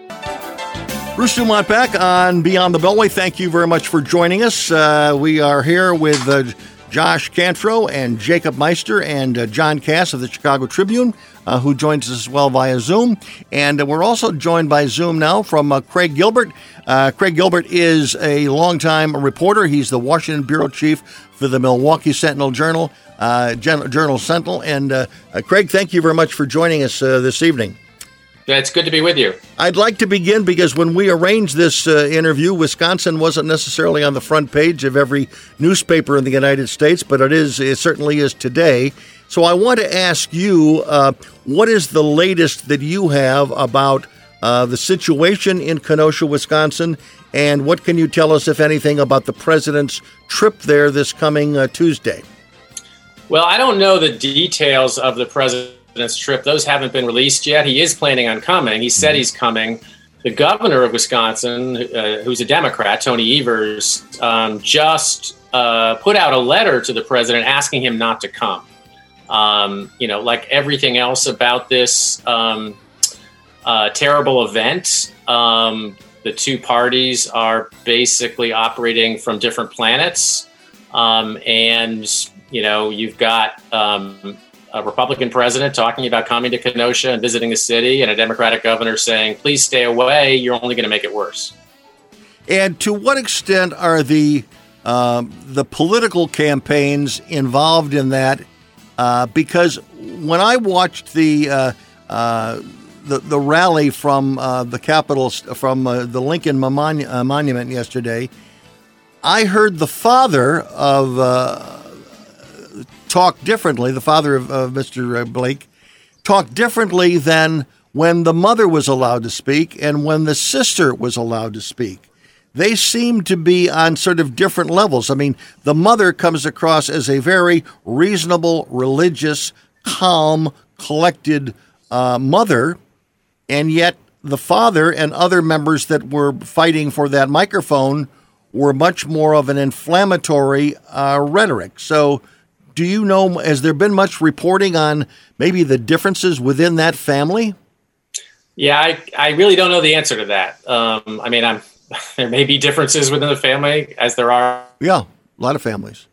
Bruce Dumont back on Beyond the Beltway. Thank you very much for joining us. Uh, we are here with uh, Josh Cantrell and Jacob Meister and uh, John Kass of the Chicago Tribune, uh, who joins us as well via Zoom. And we're also joined by Zoom now from uh, Craig Gilbert. Uh, Craig Gilbert is a longtime reporter. He's the Washington bureau chief for the Milwaukee Sentinel Journal, Journal Sentinel. And Craig, thank you very much for joining us this evening. Yeah, it's good to be with you. I'd like to begin because when we arranged this uh, interview, Wisconsin wasn't necessarily on the front page of every newspaper in the United States, but it is. It certainly is today. So I want to ask you, uh, what is the latest that you have about uh, the situation in Kenosha, Wisconsin, and what can you tell us, if anything, about the president's trip there this coming uh, Tuesday? Well, I don't know the details of the president president's trip. Those haven't been released yet. He is planning on coming. He said mm-hmm. he's coming. The governor of Wisconsin, uh, who's a Democrat, Tony Evers, um, just uh, put out a letter to the president asking him not to come. Um, you know, like everything else about this um, uh, terrible event, um, the two parties are basically operating from different planets. Um, and, you know, you've got um, a Republican president talking about coming to Kenosha and visiting the city, and a Democratic governor saying, please stay away, you're only going to make it worse. And to what extent are the um, the political campaigns involved in that? Uh, because when I watched the uh, uh, the, the rally from uh, the Capitol from uh, the Lincoln Monu- uh, Monument yesterday, I heard the father of talk differently, the father of, of Mr. Uh, Blake, talked differently than when the mother was allowed to speak and when the sister was allowed to speak. They seem to be on sort of different levels. I mean, the mother comes across as a very reasonable, religious, calm, collected uh, mother, and yet the father and other members that were fighting for that microphone were much more of an inflammatory uh, rhetoric. So, do you know, has there been much reporting on maybe the differences within that family? Yeah, I, I really don't know the answer to that. Um, I mean, I'm, there may be differences within the family, as there are. Yeah, a lot of families.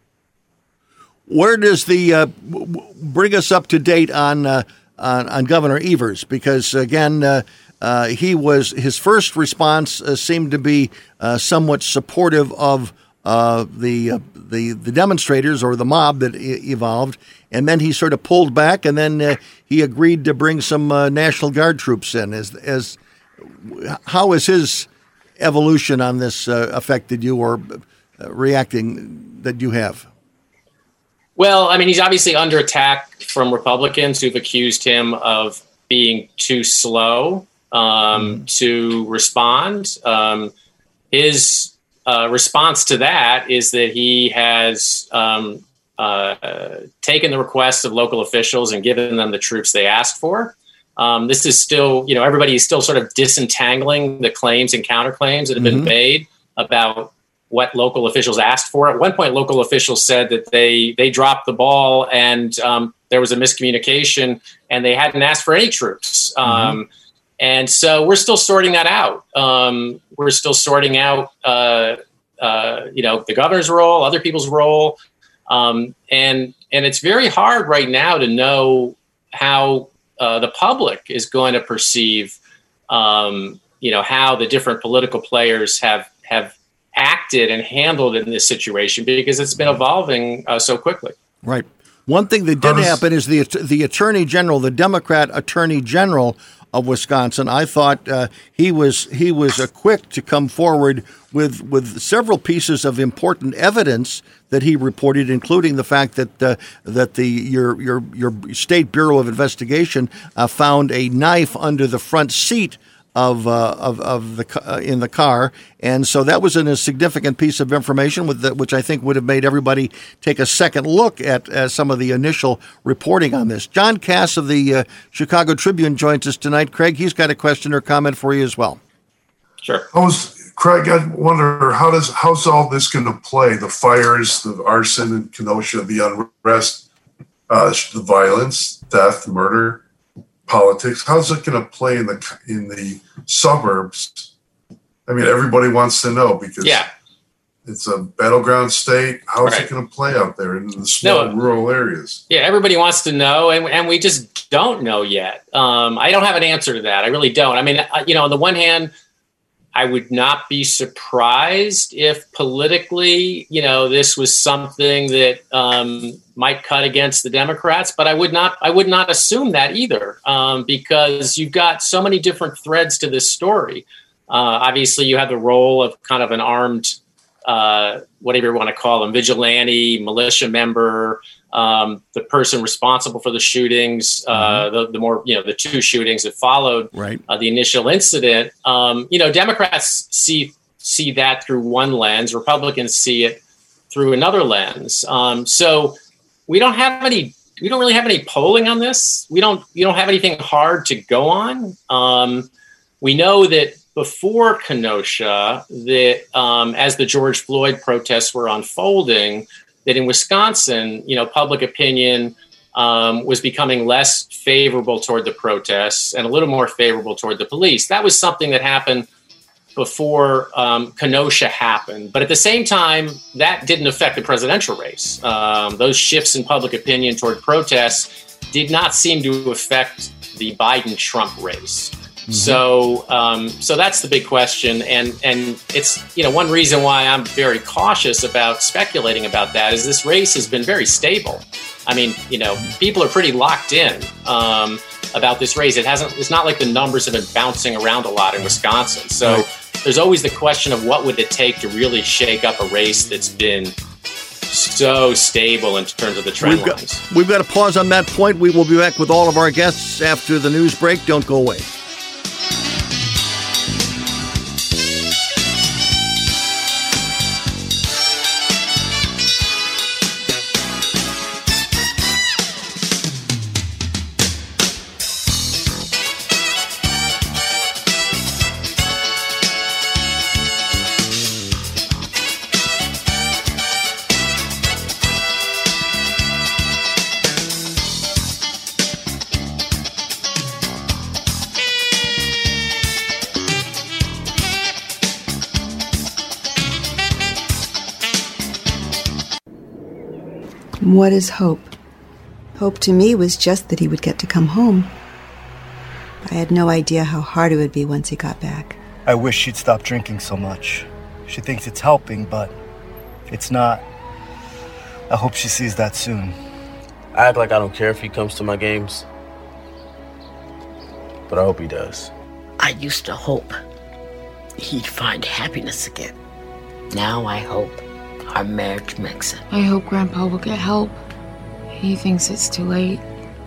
Where does the uh, bring us up to date on, uh, on, on Governor Evers? Because again, uh, uh he was his first response uh, seemed to be uh, somewhat supportive of uh, the uh, the the demonstrators or the mob that e- evolved, and then he sort of pulled back, and then uh, he agreed to bring some uh, National Guard troops in. As as how has his evolution on this uh, affected you, or reacting that you have? Well, I mean, he's obviously under attack from Republicans who've accused him of being too slow um, mm. to respond. Um, his uh, response to that is that he has um, uh, taken the requests of local officials and given them the troops they asked for. Um, this is still, you know, everybody is still sort of disentangling the claims and counterclaims that have mm-hmm. been made about what local officials asked for. At one point, local officials said that they they dropped the ball and um, there was a miscommunication and they hadn't asked for any troops. Mm-hmm. Um, and so we're still sorting that out. Um, we're still sorting out, uh, uh, you know, the governor's role, other people's role, um, and and it's very hard right now to know how uh, the public is going to perceive, um, you know, how the different political players have have acted and handled in this situation because it's been evolving uh, so quickly. Right. One thing that did happen is the the attorney general, the Democrat attorney general of Wisconsin. I thought uh, he was he was quick to come forward with with several pieces of important evidence that he reported, including the fact that uh, that the your your your state bureau of investigation uh, found a knife under the front seat of uh, of, of the uh, in the car, and so that was a significant piece of information with the, which I think would have made everybody take a second look at uh, some of the initial reporting on this. John Kass of the uh, Chicago Tribune joins us tonight. Craig, he's got a question or comment for you as well. Sure. I was, Craig, I wonder how does how's all this going to play? The fires, the arson in Kenosha, the unrest, uh, the violence, death, murder politics. How's it going to play in the in the suburbs? I mean, everybody wants to know because yeah. it's a battleground state. How's Right. it going to play out there in the small No. rural areas? Yeah, everybody wants to know, and, and we just don't know yet. Um, I don't have an answer to that. I really don't. I mean, I- you know, on the one hand, I would not be surprised if politically, you know, this was something that um, might cut against the Democrats, but I would not. I would not assume that either, um, because you've got so many different threads to this story. Uh, obviously, you have the role of kind of an armed uh, whatever you want to call them, vigilante, militia member, um, the person responsible for the shootings, uh, the, the more, you know, the two shootings that followed Right. uh, the initial incident. Um, you know, Democrats see see that through one lens, Republicans see it through another lens. Um, so we don't have any. We don't really have any polling on this. We don't. You don't have anything hard to go on. Um, we know that before Kenosha, that um, as the George Floyd protests were unfolding, that in Wisconsin, you know, public opinion um, was becoming less favorable toward the protests and a little more favorable toward the police. That was something that happened before um, Kenosha happened. But at the same time, that didn't affect the presidential race. Um, those shifts in public opinion toward protests did not seem to affect the Biden Trump race. So, um, so that's the big question, and and it's you know one reason why I'm very cautious about speculating about that is this race has been very stable. I mean, you know, people are pretty locked in um, about this race. It hasn't. It's not like the numbers have been bouncing around a lot in Wisconsin. So there's always the question of what would it take to really shake up a race that's been so stable in terms of the trend We've lines. we've got to pause on that point. We will be back with all of our guests after the news break. Don't go away. What is hope? Hope to me was just that he would get to come home. I had no idea how hard it would be once he got back. I wish she'd stop drinking so much. She thinks it's helping, but it's not. I hope she sees that soon. I act like I don't care if he comes to my games. But I hope he does. I used to hope he'd find happiness again. Now I hope our marriage makes. I hope Grandpa will get help. He thinks it's too late,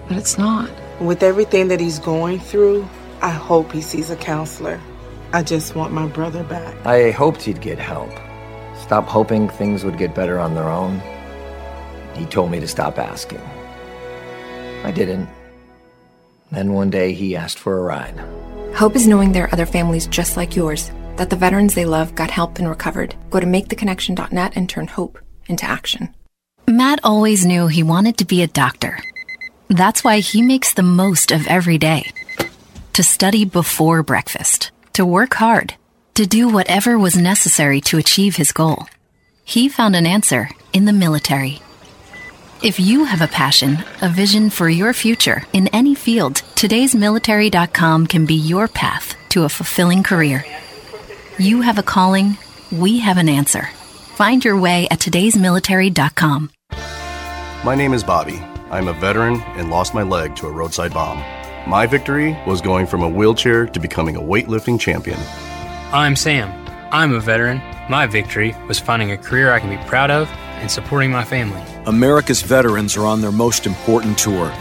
but it's not. With everything that he's going through, I hope he sees a counselor. I just want my brother back. I hoped he'd get help. Stop hoping things would get better on their own. He told me to stop asking. I didn't. Then one day he asked for a ride. Hope is knowing there are other families just like yours, that the veterans they love got help and recovered. Go to maketheconnection.net and turn hope into action. Matt always knew he wanted to be a doctor. That's why he makes the most of every day. To study before breakfast, to work hard, to do whatever was necessary to achieve his goal. He found an answer in the military. If you have a passion, a vision for your future in any field, today'smilitary.com can be your path to a fulfilling career. You have a calling, we have an answer. Find your way at today'smilitary.com. My name is Bobby. I'm a veteran and lost my leg to a roadside bomb. My victory was going from a wheelchair to becoming a weightlifting champion. I'm Sam. I'm a veteran. My victory was finding a career I can be proud of and supporting my family. America's veterans are on their most important tour,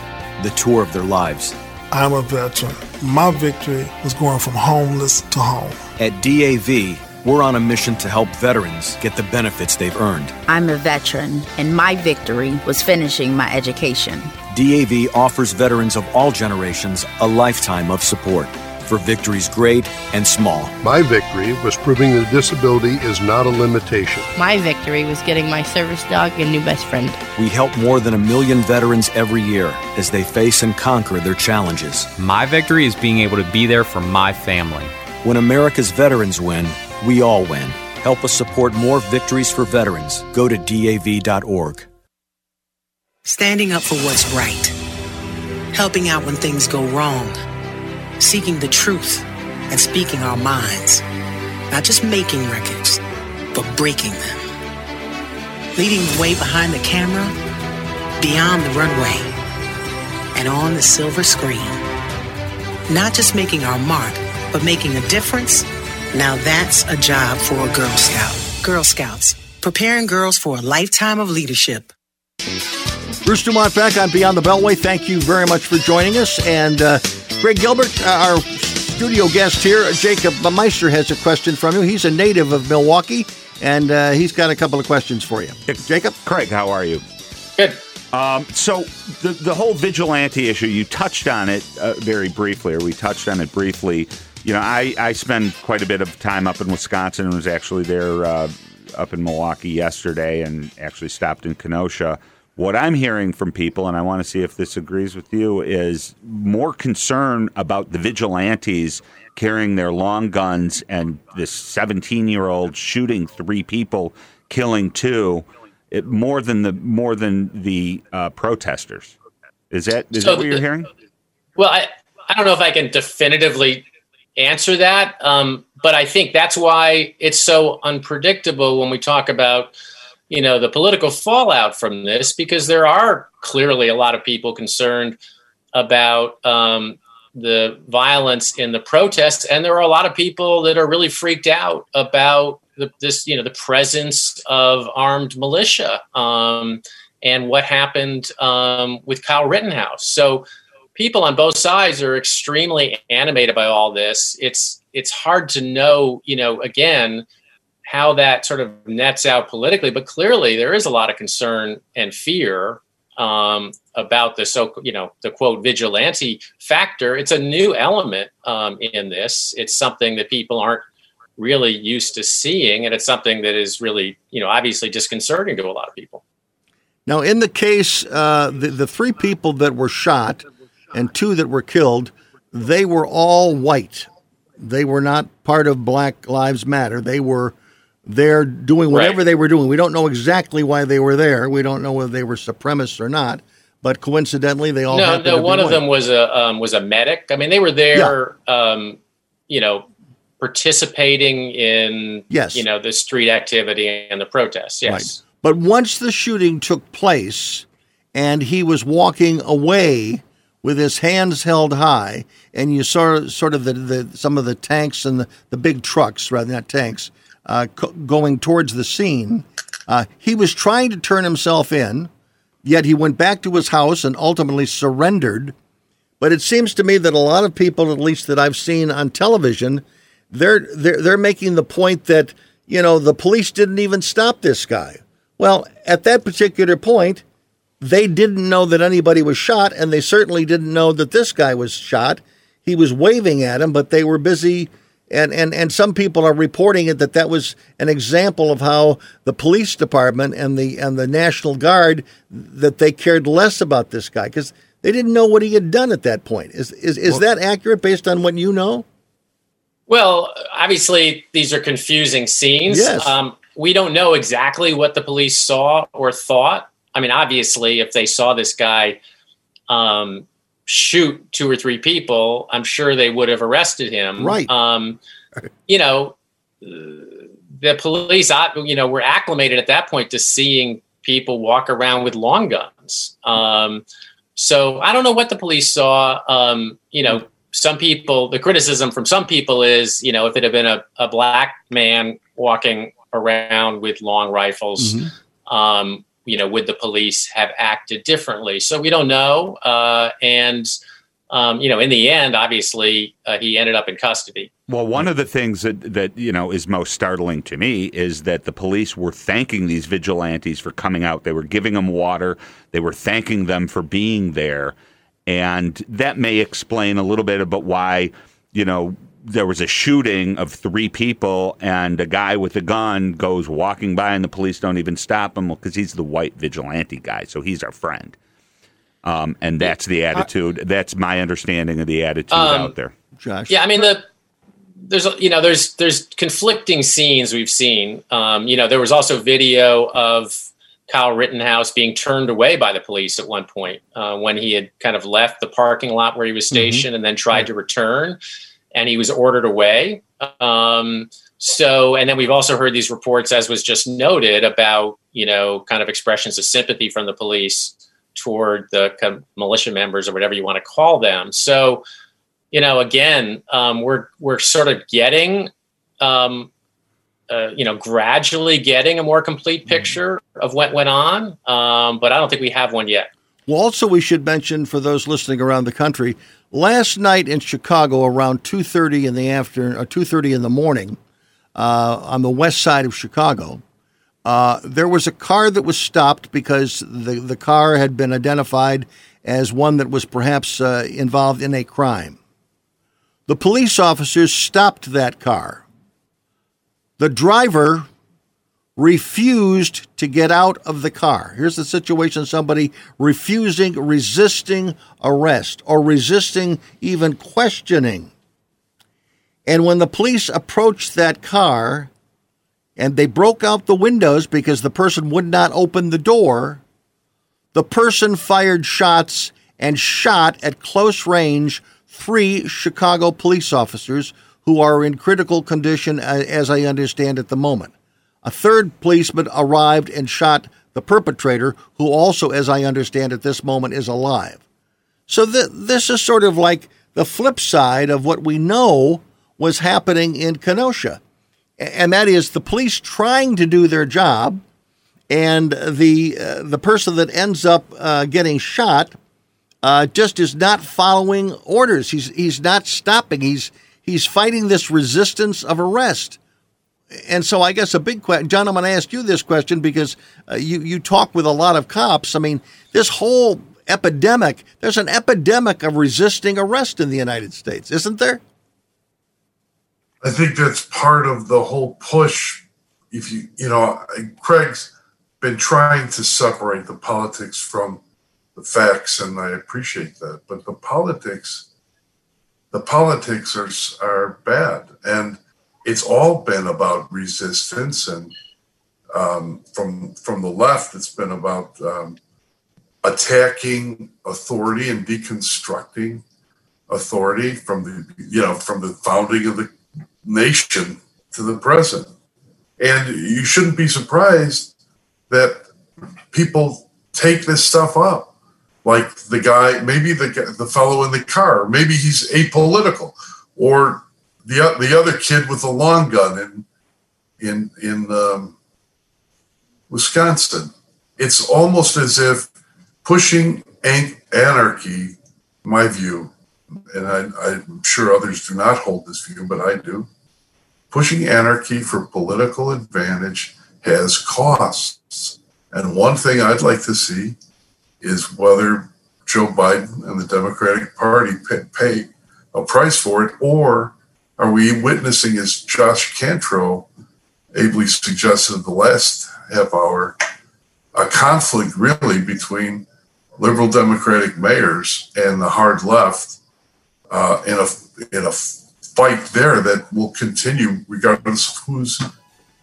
the tour of their lives. I'm a veteran. My victory was going from homeless to home. At DAV, we're on a mission to help veterans get the benefits they've earned. I'm a veteran, and my victory was finishing my education. DAV offers veterans of all generations a lifetime of support for victories great and small. My victory was proving that disability is not a limitation. My victory was getting my service dog a new best friend. We help more than a million veterans every year as they face and conquer their challenges. My victory is being able to be there for my family. When America's veterans win, we all win. Help us support more victories for veterans. Go to DAV.org. Standing up for what's right. Helping out when things go wrong seeking the truth and speaking our minds, not just making records, but breaking them. Leading the way behind the camera, beyond the runway, and on the silver screen. Not just making our mark, but making a difference. Now that's a job for a Girl Scout. Girl Scouts, preparing girls for a lifetime of leadership. Bruce Dumont back on Beyond the Beltway. Thank you very much for joining us. And uh, Greg Gilbert, uh, our studio guest here, Jacob Meister has a question from you. He's a native of Milwaukee, and uh, he's got a couple of questions for you. Jacob? Craig, how are you? Good. Um, so the the whole vigilante issue, you touched on it uh, very briefly, or we touched on it briefly. You know, I, I spend quite a bit of time up in Wisconsin and was actually there uh, up in Milwaukee yesterday and actually stopped in Kenosha. What I'm hearing from people, and I want to see if this agrees with you, is more concern about the vigilantes carrying their long guns and this 17 year old shooting three people, killing two, it, more than the more than the uh, protesters. Is that is so that what you're hearing? Well, I I don't know if I can definitively answer that, um, but I think that's why it's so unpredictable when we talk about you know the political fallout from this because there are clearly a lot of people concerned about um, the violence in the protests and there are a lot of people that are really freaked out about the, this you know the presence of armed militia um, and what happened um, with Kyle Rittenhouse. So people on both sides are extremely animated by all this. It's it's hard to know you know again how that sort of nets out politically. But clearly, there is a lot of concern and fear um, about the so you know the quote vigilante factor. It's a new element um, in this. It's something that people aren't really used to seeing, and it's something that is really you know obviously disconcerting to a lot of people. Now, in the case, uh, the the three people that were shot and two that were killed, they were all white. They were not part of Black Lives Matter. They were they're doing whatever right. they were doing. We don't know exactly why they were there. We don't know whether they were supremacists or not. But coincidentally, they all no. no one of white. them was a um, was a medic. I mean, they were there. Yeah. Um, you know, participating in yes. you know the street activity and the protests. Yes. Right. But once the shooting took place, and he was walking away with his hands held high, and you saw sort of the, the some of the tanks and the, the big trucks, rather not tanks, uh, co- going towards the scene. Uh, he was trying to turn himself in, yet he went back to his house and ultimately surrendered. But it seems to me that a lot of people, at least that I've seen on television, they're they're they're making the point that you know the police didn't even stop this guy. Well, at that particular point, they didn't know that anybody was shot, and they certainly didn't know that this guy was shot. He was waving at him, but they were busy and, and, and some people are reporting it that that was an example of how the police department and the and the National Guard that they cared less about this guy because they didn't know what he had done at that point. Is is, is well, that accurate based on what you know? Well, obviously these are confusing scenes. Yes. Um, we don't know exactly what the police saw or thought. I mean, obviously, if they saw this guy um, shoot two or three people, I'm sure they would have arrested him. Right. Um, you know, the police, you know, were acclimated at that point to seeing people walk around with long guns. Um, so I don't know what the police saw. Um, you know, some people, the criticism from some people is, you know, if it had been a, a black man walking around with long rifles, mm-hmm. um, you know, would the police have acted differently? So we don't know. Uh, and um, you know, in the end, obviously, uh, he ended up in custody. Well, one of the things that, that you know is most startling to me is that the police were thanking these vigilantes for coming out. They were giving them water. They were thanking them for being there, and that may explain a little bit about why you know there was a shooting of three people and a guy with a gun goes walking by and the police don't even stop him because he's the white vigilante guy, so he's our friend. Um, and that's the attitude. That's my understanding of the attitude Um, out there. Josh. Yeah, I mean the there's you know there's there's conflicting scenes we've seen. Um, you know, there was also video of Kyle Rittenhouse being turned away by the police at one point uh, when he had kind of left the parking lot where he was stationed and then tried to return, and he was ordered away. Um, so, and then we've also heard these reports, as was just noted, about you know kind of expressions of sympathy from the police toward the militia members or whatever you want to call them. So, you know, again, um, we're we're sort of getting, um, uh, you know, gradually getting a more complete picture of what went on, um, but I don't think we have one yet. Well, also we should mention for those listening around the country, last night in Chicago around two thirty in the afternoon or two thirty in the morning, uh, on the west side of Chicago, uh, there was a car that was stopped because the the car had been identified as one that was perhaps uh, involved in a crime. The police officers stopped that car. The driver refused to get out of the car. Here's the situation somebody refusing, resisting arrest, or resisting even questioning. And when the police approached that car and they broke out the windows because the person would not open the door, the person fired shots and shot at close range three Chicago police officers who are in critical condition, uh, as I understand at the moment. A third policeman arrived and shot the perpetrator, who also, as I understand at this moment, is alive. So th- this is sort of like the flip side of what we know was happening in Kenosha, and that is the police trying to do their job, and the uh, the person that ends up uh, getting shot uh, just is not following orders. He's he's not stopping. He's he's fighting this resistance of arrest. And so I guess a big question, John, I'm going to ask you this question because uh, you, you talk with a lot of cops. I mean, this whole epidemic, there's an epidemic of resisting arrest in the United States, isn't there? I think that's part of the whole push. If you, you know, Craig's been trying to separate the politics from the facts, and I appreciate that. But the politics, the politics are are bad, and it's all been about resistance. And um, from from the left, it's been about um, attacking authority and deconstructing authority from the you know from the founding of the nation to the present. And you shouldn't be surprised that people take this stuff up. Like the guy, maybe the the fellow in the car, maybe he's apolitical, or the the other kid with the long gun in in in um, Wisconsin. It's almost as if pushing an- anarchy, my view, and I, I'm sure others do not hold this view, but I do. Pushing anarchy for political advantage has costs. And one thing I'd like to see is whether Joe Biden and the Democratic Party pay, pay a price for it, or are we witnessing, as Josh Cantrell ably suggested in the last half hour, a conflict really between liberal Democratic mayors and the hard left uh, in a in a fight there that will continue regardless of who's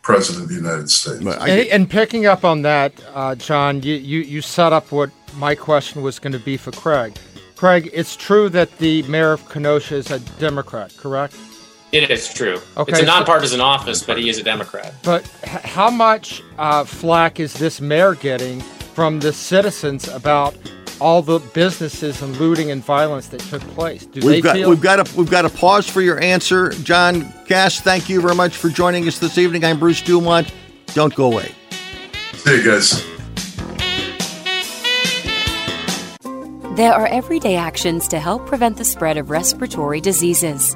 president of the United States. And, and picking up on that, uh, John, you, you, you set up what my question was going to be for Craig. Craig, it's true that the mayor of Kenosha is a Democrat, correct? It is true. Okay, it's a so- nonpartisan office, but he is a Democrat. But how much uh, flack is this mayor getting from the citizens about all the businesses and looting and violence that took place? Do We've they got feel we've got to we've got to pause for your answer, John Kass. Thank you very much for joining us this evening. I'm Bruce Dumont. Don't go away. See you guys. There are everyday actions to help prevent the spread of respiratory diseases.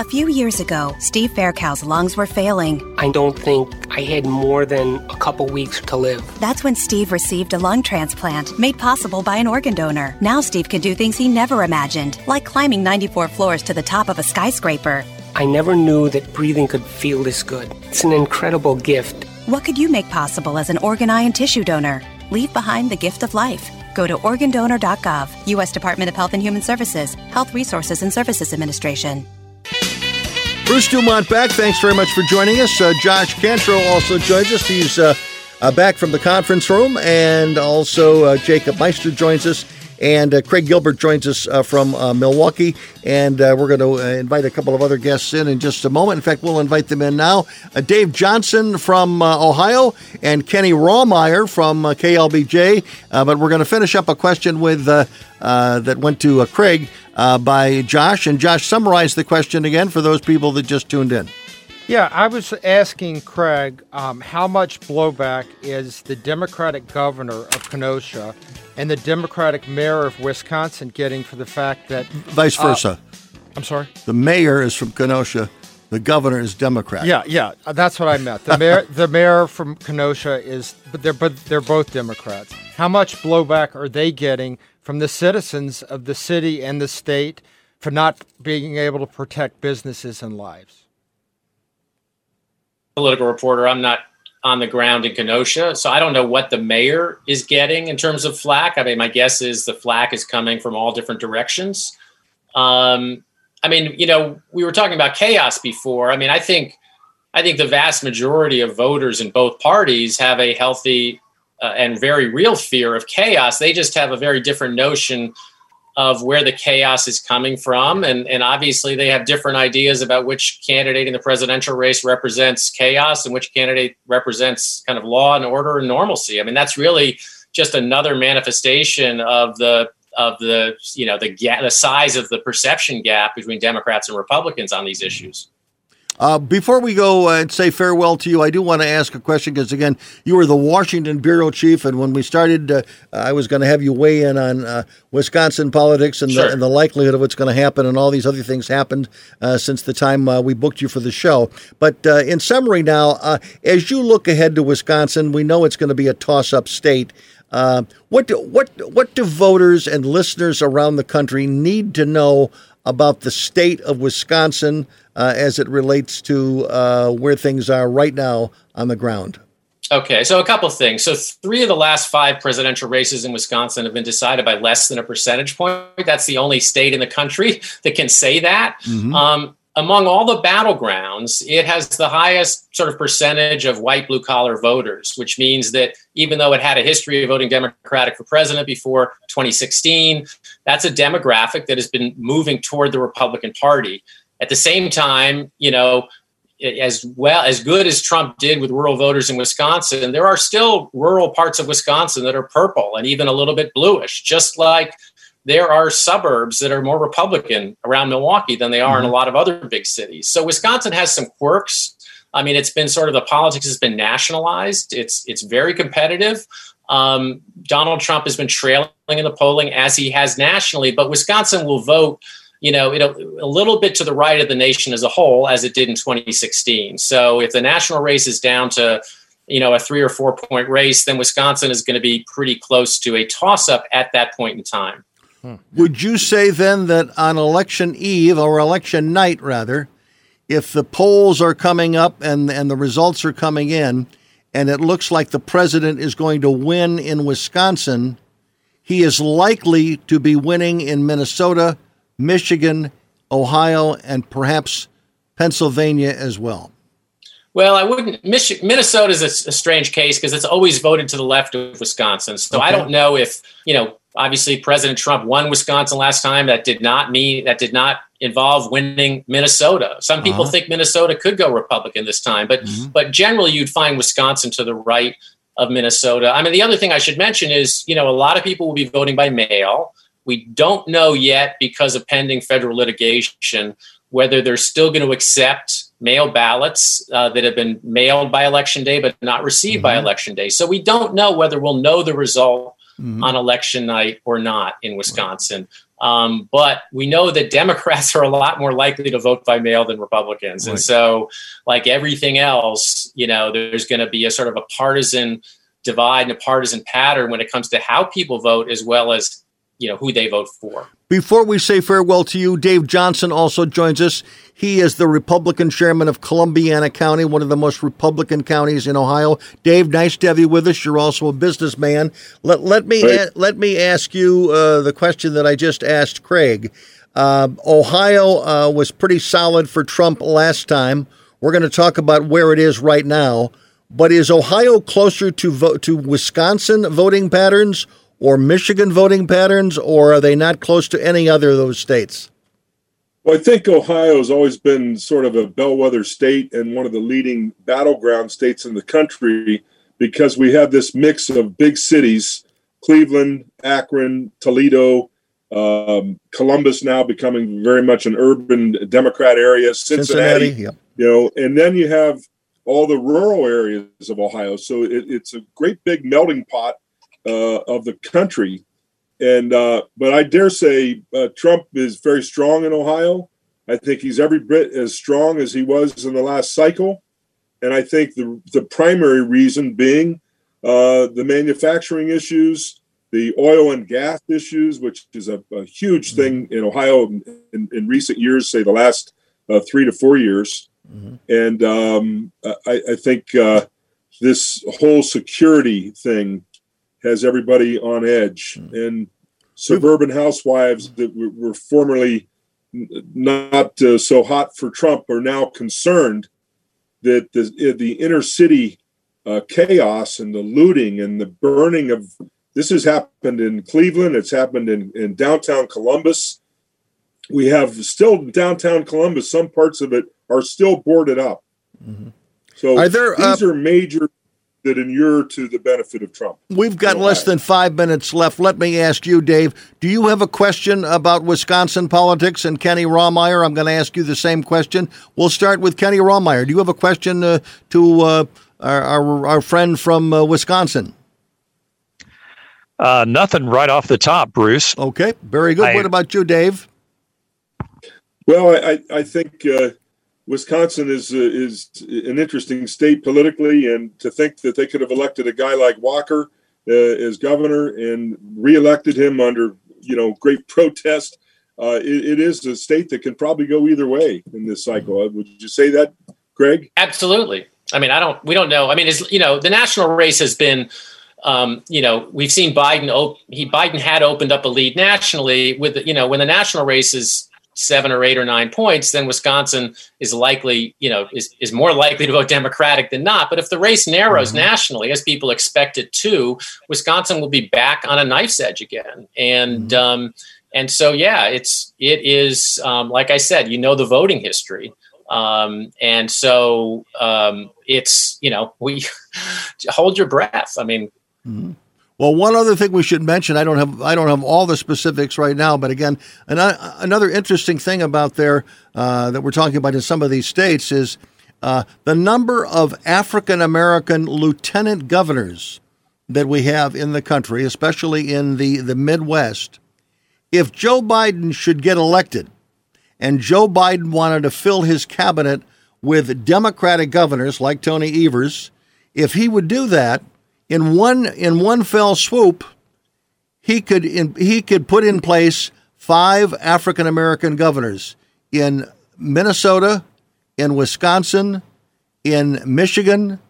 A few years ago, Steve Faircow's lungs were failing. I don't think I had more than a couple weeks to live. That's when Steve received a lung transplant made possible by an organ donor. Now Steve can do things he never imagined, like climbing 94 floors to the top of a skyscraper. I never knew that breathing could feel this good. It's an incredible gift. What could you make possible as an organ, eye, and tissue donor? Leave behind the gift of life. Go to organdonor.gov, U.S. Department of Health and Human Services, Health Resources and Services Administration. Bruce Dumont back. Thanks very much for joining us. Uh, Josh Cantrell also joins us. He's uh, uh, back from the conference room, and also uh, Jacob Meister joins us. And uh, Craig Gilbert joins us uh, from uh, Milwaukee. And uh, we're going to uh, invite a couple of other guests in in just a moment. In fact, we'll invite them in now. Dave Johnson from Ohio and Kenny Rawmeyer from KLBJ. but we're going to finish up a question with that went to Craig uh, by Josh. And Josh, summarize the question again for those people that just tuned in. Yeah, I was asking Craig um, how much blowback is the Democratic governor of Kenosha and the Democratic mayor of Wisconsin getting for the fact that. Vice uh, versa. Uh, I'm sorry? The mayor is from Kenosha. The governor is Democrat. Yeah, yeah, that's what I meant. The mayor, the mayor from Kenosha is, but they're but they're both Democrats. How much blowback are they getting from the citizens of the city and the state for not being able to protect businesses and lives? Political reporter, I'm not on the ground in Kenosha, so I don't know what the mayor is getting in terms of flack. I mean, my guess is the flack is coming from all different directions. Um, I mean, you know, we were talking about chaos before. I mean, I think I think the vast majority of voters in both parties have a healthy uh, and very real fear of chaos. They just have a very different notion of where the chaos is coming from. And, and obviously, they have different ideas about which candidate in the presidential race represents chaos and which candidate represents kind of law and order and normalcy. I mean, that's really just another manifestation of the of the you know the ga- the size of the perception gap between Democrats and Republicans on these issues. Uh, before we go uh, and say farewell to you, I do want to ask a question because, again, you were the Washington bureau chief, and when we started, uh, I was going to have you weigh in on uh, Wisconsin politics and, sure. the, and, the, likelihood of what's going to happen, and all these other things happened uh, since the time uh, we booked you for the show. But in summary, now, as you look ahead to Wisconsin, we know it's going to be a toss-up state. what do, what what do voters and listeners around the country need to know about the state of Wisconsin uh, as it relates to uh, where things are right now on the ground? Okay, so a couple things. So three of the last five presidential races in Wisconsin have been decided by less than a percentage point. That's the only state in the country that can say that. Mm-hmm. Um, among all the battlegrounds, it has the highest sort of percentage of white blue collar voters, which means that even though it had a history of voting Democratic for president before 2016, that's a demographic that has been moving toward the Republican Party. At the same time, you know, as well as good as Trump did with rural voters in Wisconsin, there are still rural parts of Wisconsin that are purple and even a little bit bluish, just like there are suburbs that are more Republican around Milwaukee than they are mm-hmm. in a mm-hmm. lot of other big cities. So Wisconsin has some quirks. I mean, it's been sort of the politics has been nationalized. It's it's very competitive. Um, Donald Trump has been trailing in the polling as he has nationally, but Wisconsin will vote you know, it, a little bit to the right of the nation as a whole, as it did in 2016. So if the national race is down to, you know, a three or four point race, then Wisconsin is going to be pretty close to a toss up at that point in time. Hmm. Would you say then that on election eve or election night, rather, if the polls are coming up and, and the results are coming in, and it looks like the president is going to win in Wisconsin, he is likely to be winning in Minnesota, Michigan, Ohio, and perhaps Pennsylvania as well? Well, I wouldn't. Minnesota is a, a strange case because it's always voted to the left of Wisconsin. So okay. I don't know if you know obviously President Trump won Wisconsin last time. That did not mean that did not involve winning Minnesota. Some people Uh-huh. think Minnesota could go Republican this time, but but generally you'd find Wisconsin to the right of Minnesota. I mean, the other thing I should mention is, you know, a lot of people will be voting by mail. We don't know yet because of pending federal litigation whether they're still going to accept mail ballots uh, that have been mailed by election day but not received by election day. So we don't know whether we'll know the result Mhm. on election night or not in Wisconsin. Um, but we know that Democrats are a lot more likely to vote by mail than Republicans. And so, like everything else, you know, there's going to be a sort of a partisan divide and a partisan pattern when it comes to how people vote as well as, you know, who they vote for. Before we say farewell to you, Dave Johnson also joins us. He is the Republican chairman of Columbiana County, one of the most Republican counties in Ohio. Dave, nice to have you with us. You're also a businessman. Let, let me Right. a- let me ask you uh, the question that I just asked Craig. Uh, Ohio uh, was pretty solid for Trump last time. We're going to talk about where it is right now. But is Ohio closer to vote to Wisconsin voting patterns or Michigan voting patterns, or are they not close to any other of those states? Well, I think Ohio has always been sort of a bellwether state and one of the leading battleground states in the country because we have this mix of big cities Cleveland, Akron, Toledo, um, Columbus now becoming very much an urban Democrat area, Cincinnati, Cincinnati, yeah. you know, and then you have all the rural areas of Ohio. So it, it's a great big melting pot of the country. And uh, but I dare say uh, Trump is very strong in Ohio. I think he's every bit as strong as he was in the last cycle. And I think the the primary reason being uh, the manufacturing issues, the oil and gas issues, which is a, a huge thing in Ohio in, in recent years, say the last uh, three to four years. And um, I, I think uh, this whole security thing has everybody on edge. And suburban housewives that were, were formerly not uh, so hot for Trump are now concerned that the, the inner city uh, chaos and the looting and the burning of this has happened in Cleveland. It's happened in, in downtown Columbus. We have still downtown Columbus. Some parts of it are still boarded up. So Are there, uh, these are major that inure to the benefit of Trump. We've got less than five minutes left. Let me ask you, Dave, do you have a question about Wisconsin politics and Kenny Romeyer? I'm going to ask you the same question. We'll start with Kenny Romeyer. Do you have a question uh, to uh, our, our, our friend from uh, Wisconsin? Uh, nothing right off the top, Bruce. Okay, very good. I- what about you, Dave? Well, I, I I think uh, Wisconsin is uh, is an interesting state politically, and to think that they could have elected a guy like Walker uh, as governor and reelected him under you know great protest, uh, it, it is a state that can probably go either way in this cycle. Uh, Would you say that, Craig? Absolutely. I mean, I don't. We don't know. I mean, it's you know, the national race has been. Um, you know, we've seen Biden. Op- he Biden had opened up a lead nationally with you know when the national race is seven or eight or nine points, then Wisconsin is likely you know is is more likely to vote Democratic than not. But if the race narrows nationally, as people expect it to, Wisconsin will be back on a knife's edge again. And um, and so yeah, it's it is um, like I said, you know the voting history. Um, and so um, it's you know we hold your breath. I mean, Well, one other thing we should mention, I don't have I don't have all the specifics right now, but again, an, uh, another interesting thing about there uh, that we're talking about in some of these states is uh, the number of African American lieutenant governors that we have in the country, especially in the, the Midwest. If Joe Biden should get elected and Joe Biden wanted to fill his cabinet with Democratic governors like Tony Evers, if he would do that in one in one fell swoop, he could in, he could put in place five African American governors in Minnesota, in Wisconsin, in Michigan,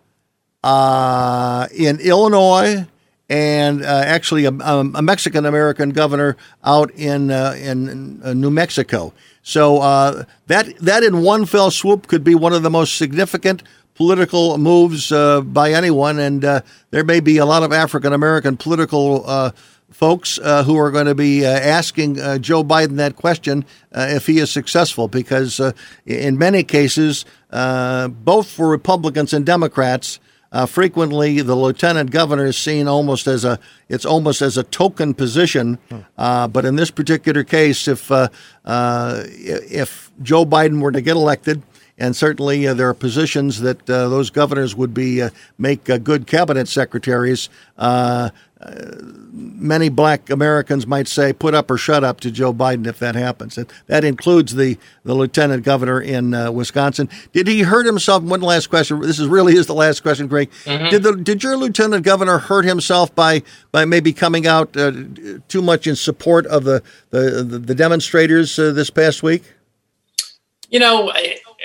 uh, in Illinois, and uh, actually a, a Mexican American governor out in uh, in uh, New Mexico. So uh, that that in one fell swoop could be one of the most significant political moves uh, by anyone, and uh, there may be a lot of African American political uh, folks uh, who are going to be uh, asking uh, Joe Biden that question uh, if he is successful, because uh, in many cases, uh, both for Republicans and Democrats, frequently the lieutenant governor is seen almost as a it's almost as a token position. but in this particular case, if if Joe Biden were to get elected, and certainly uh, there are positions that uh, those governors would be uh, make good cabinet secretaries. many black Americans might say, "Put up or shut up" to Joe Biden if that happens. And that includes the the lieutenant governor in Wisconsin. Did he hurt himself? One last question. This is really is the last question, Craig. Mm-hmm. Did the did your lieutenant governor hurt himself by by maybe coming out too much in support of the the, the demonstrators this past week? You know,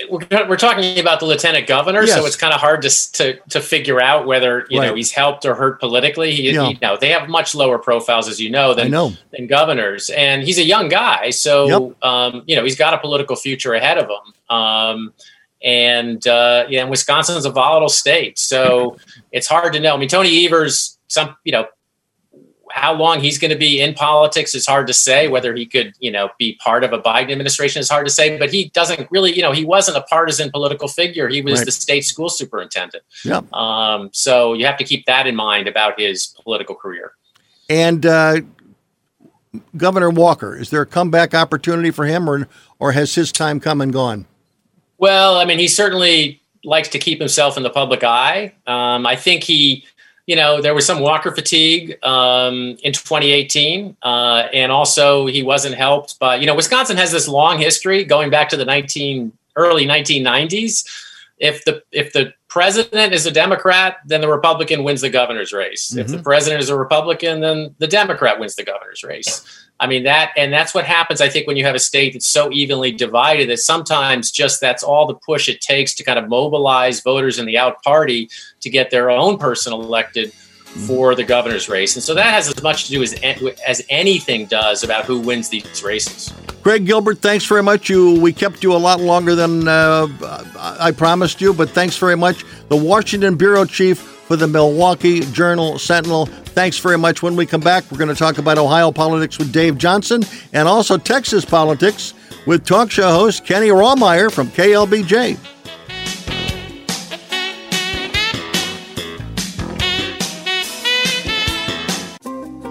we're, we're talking about the lieutenant governor, yes. so it's kind of hard to, to to figure out whether you right. know he's helped or hurt politically. He, yeah. you know, they have much lower profiles, as you know, than know. than governors, and he's a young guy, so yep. um, you know he's got a political future ahead of him. Um, and uh, yeah, and Wisconsin's a volatile state, so it's hard to know. I mean, Tony Evers, some you know, how long he's going to be in politics is hard to say. Whether he could, you know, be part of a Biden administration is hard to say. But he doesn't really, you know, he wasn't a partisan political figure. He was right. the state school superintendent. Yeah. Um, so you have to keep that in mind about his political career. And uh, Governor Walker, is there a comeback opportunity for him, or or has his time come and gone? Well, I mean, he certainly likes to keep himself in the public eye. Um, I think he you know, there was some Walker fatigue um, in 2018, uh, and also he wasn't helped But you know, Wisconsin has this long history going back to the 19 early 1990s. If the if the president is a Democrat, then the Republican wins the governor's race. Mm-hmm. If the mm-hmm. president is a Republican, then the Democrat wins the governor's race. I mean that, and that's what happens. I think when you have a state that's so evenly divided that sometimes just that's all the push it takes to kind of mobilize voters in the out party to get their own person elected for the governor's race. And so that has as much to do as as anything does about who wins these races. Craig Gilbert, thanks very much. You we kept you a lot longer than uh, I promised you, but thanks very much. The Washington bureau chief for the Milwaukee Journal Sentinel. Thanks very much. When we come back, we're going to talk about Ohio politics with Dave Johnson and also Texas politics with talk show host Kenny Rawmeyer from KLBJ.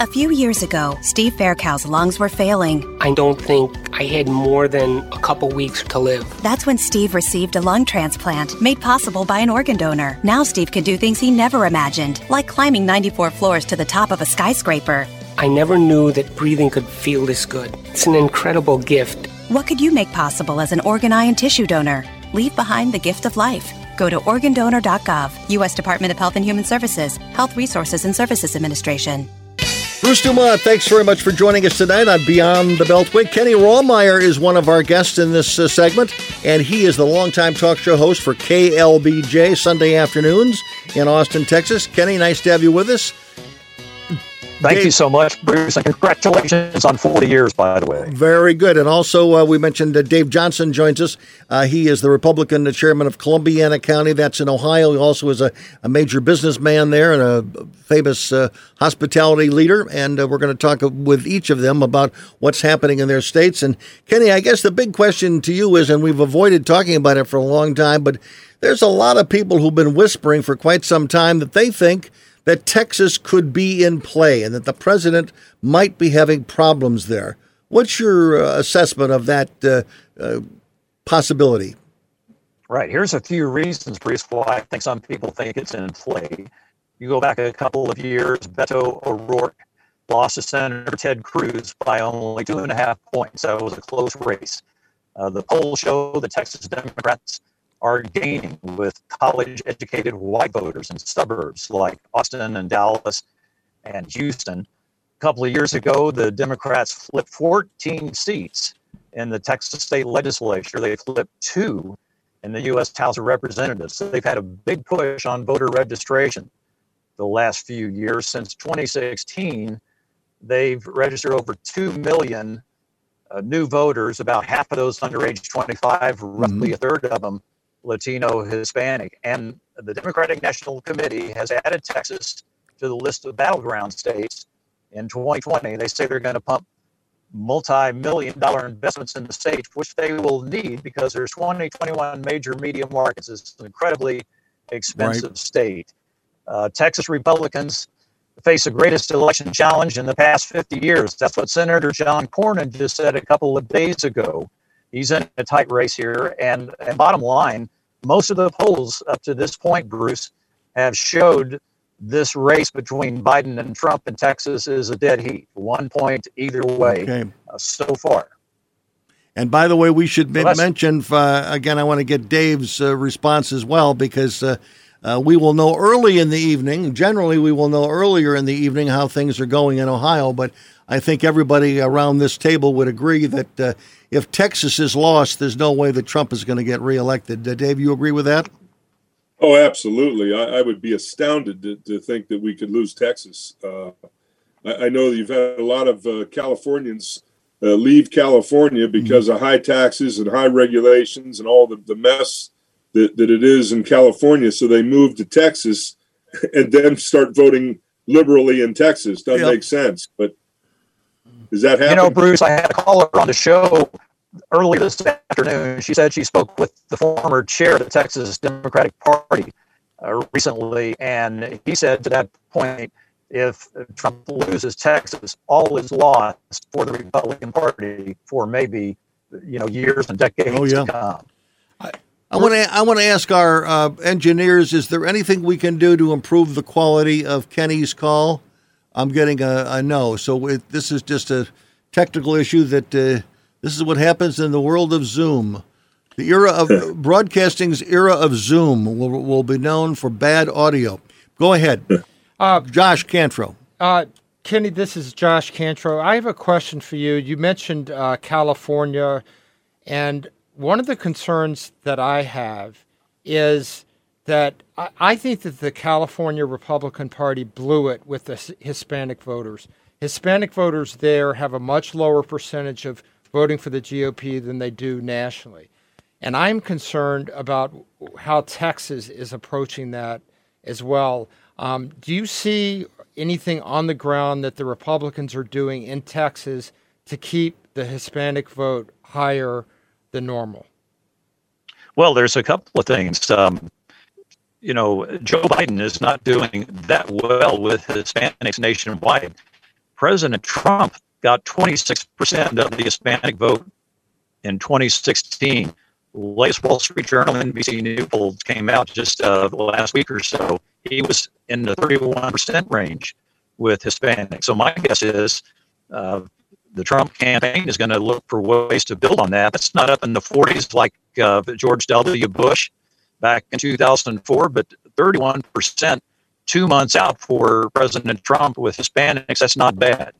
A few years ago, Steve Faircow's lungs were failing. I don't think I had more than a couple weeks to live. That's when Steve received a lung transplant made possible by an organ donor. Now Steve can do things he never imagined, like climbing 94 floors to the top of a skyscraper. I never knew that breathing could feel this good. It's an incredible gift. What could you make possible as an organ, eye, and tissue donor? Leave behind the gift of life. Go to organdonor.gov, U.S. Department of Health and Human Services, Health Resources and Services Administration. Bruce Dumont, thanks very much for joining us tonight on Beyond the Beltway. Kenny Rawmeyer is one of our guests in this uh, segment, and he is the longtime talk show host for KLBJ Sunday afternoons in Austin, Texas. Kenny, nice to have you with us. Thank Dave, you so much, Bruce, and congratulations on 40 years, by the way. Very good. And also, uh, we mentioned that Dave Johnson joins us. Uh, he is the Republican the chairman of Columbiana County. That's in Ohio. He also is a, a major businessman there and a famous uh, hospitality leader. And uh, we're going to talk with each of them about what's happening in their states. And Kenny, I guess the big question to you is, and we've avoided talking about it for a long time, but there's a lot of people who've been whispering for quite some time that they think – that Texas could be in play and that the president might be having problems there. What's your uh, assessment of that uh, uh, possibility? Right. Here's a few reasons, Bruce, why I think some people think it's in play. You go back a couple of years, Beto O'Rourke lost to Senator Ted Cruz by only two and a half points. So it was a close race. Uh, the polls show the Texas Democrats are gaining with college educated white voters in suburbs like Austin and Dallas and Houston. A couple of years ago, the Democrats flipped 14 seats in the Texas state legislature. They flipped two in the U.S. House of Representatives. So they've had a big push on voter registration the last few years. Since 2016, they've registered over 2 million uh, new voters, about half of those under age 25, roughly a third of them Latino, Hispanic. And the Democratic National Committee has added Texas to the list of battleground states in 2020. They say they're going to pump multi-million dollar investments in the state, which they will need because there's 20, 21 major media markets. It's an incredibly expensive Right. state. Uh, Texas Republicans face the greatest election challenge in the past 50 years. That's what Senator John Cornyn just said a couple of days ago. He's in a tight race here. And, and bottom line, most of the polls up to this point, Bruce, have showed this race between Biden and Trump in Texas is a dead heat. One point either way Okay. uh, so far. And by the way, we should Well, mention uh, again. I want to get Dave's uh, response as well because uh, uh, we will know early in the evening. Generally, we will know earlier in the evening how things are going in Ohio. But I think everybody around this table would agree that uh, if Texas is lost, there's no way that Trump is going to get reelected. Uh, Dave, you agree with that? Oh, absolutely. I, I would be astounded to, to think that we could lose Texas. Uh, I, I know you've had a lot of uh, Californians uh, leave California because of high taxes and high regulations and all the, the mess that, that it is in California. So they move to Texas and then start voting liberally in Texas. Doesn't Yep. make sense. But is that You know, Bruce, I had a caller on the show early this afternoon. She said she spoke with the former chair of the Texas Democratic Party uh, recently, and he said to that point, if Trump loses Texas, all is lost for the Republican Party for maybe you know years and decades Oh, yeah. to come. I want to. I want to ask our uh, engineers: Is there anything we can do to improve the quality of Kenny's call? I'm getting a, a no. So it, this is just a technical issue. That uh, this is what happens in the world of Zoom. The era of broadcasting's era of Zoom will, will be known for bad audio. Go ahead, Uh, Josh Cantrell. Uh, Kenny, this is Josh Cantrell. I have a question for you. You mentioned uh, California, and one of the concerns that I have is that I, I think that the California Republican Party blew it with the Hispanic voters. Hispanic voters there have a much lower percentage of voting for the GOP than they do nationally. And I'm concerned about how Texas is approaching that as well. Um, do you see anything on the ground that the Republicans are doing in Texas to keep the Hispanic vote higher than normal? Well, there's a couple of things. Um, you know, Joe Biden is not doing that well with Hispanics nationwide. President Trump got 26% of the Hispanic vote in 2016. Latest Wall Street Journal NBC News poll came out just uh, last week or so. He was in the 31% range with Hispanics. So my guess is uh, the Trump campaign is going to look for ways to build on that. That's not up in the 40s like uh, George W. Bush back in 2004, but 31% two months out for President Trump with Hispanics, that's not bad.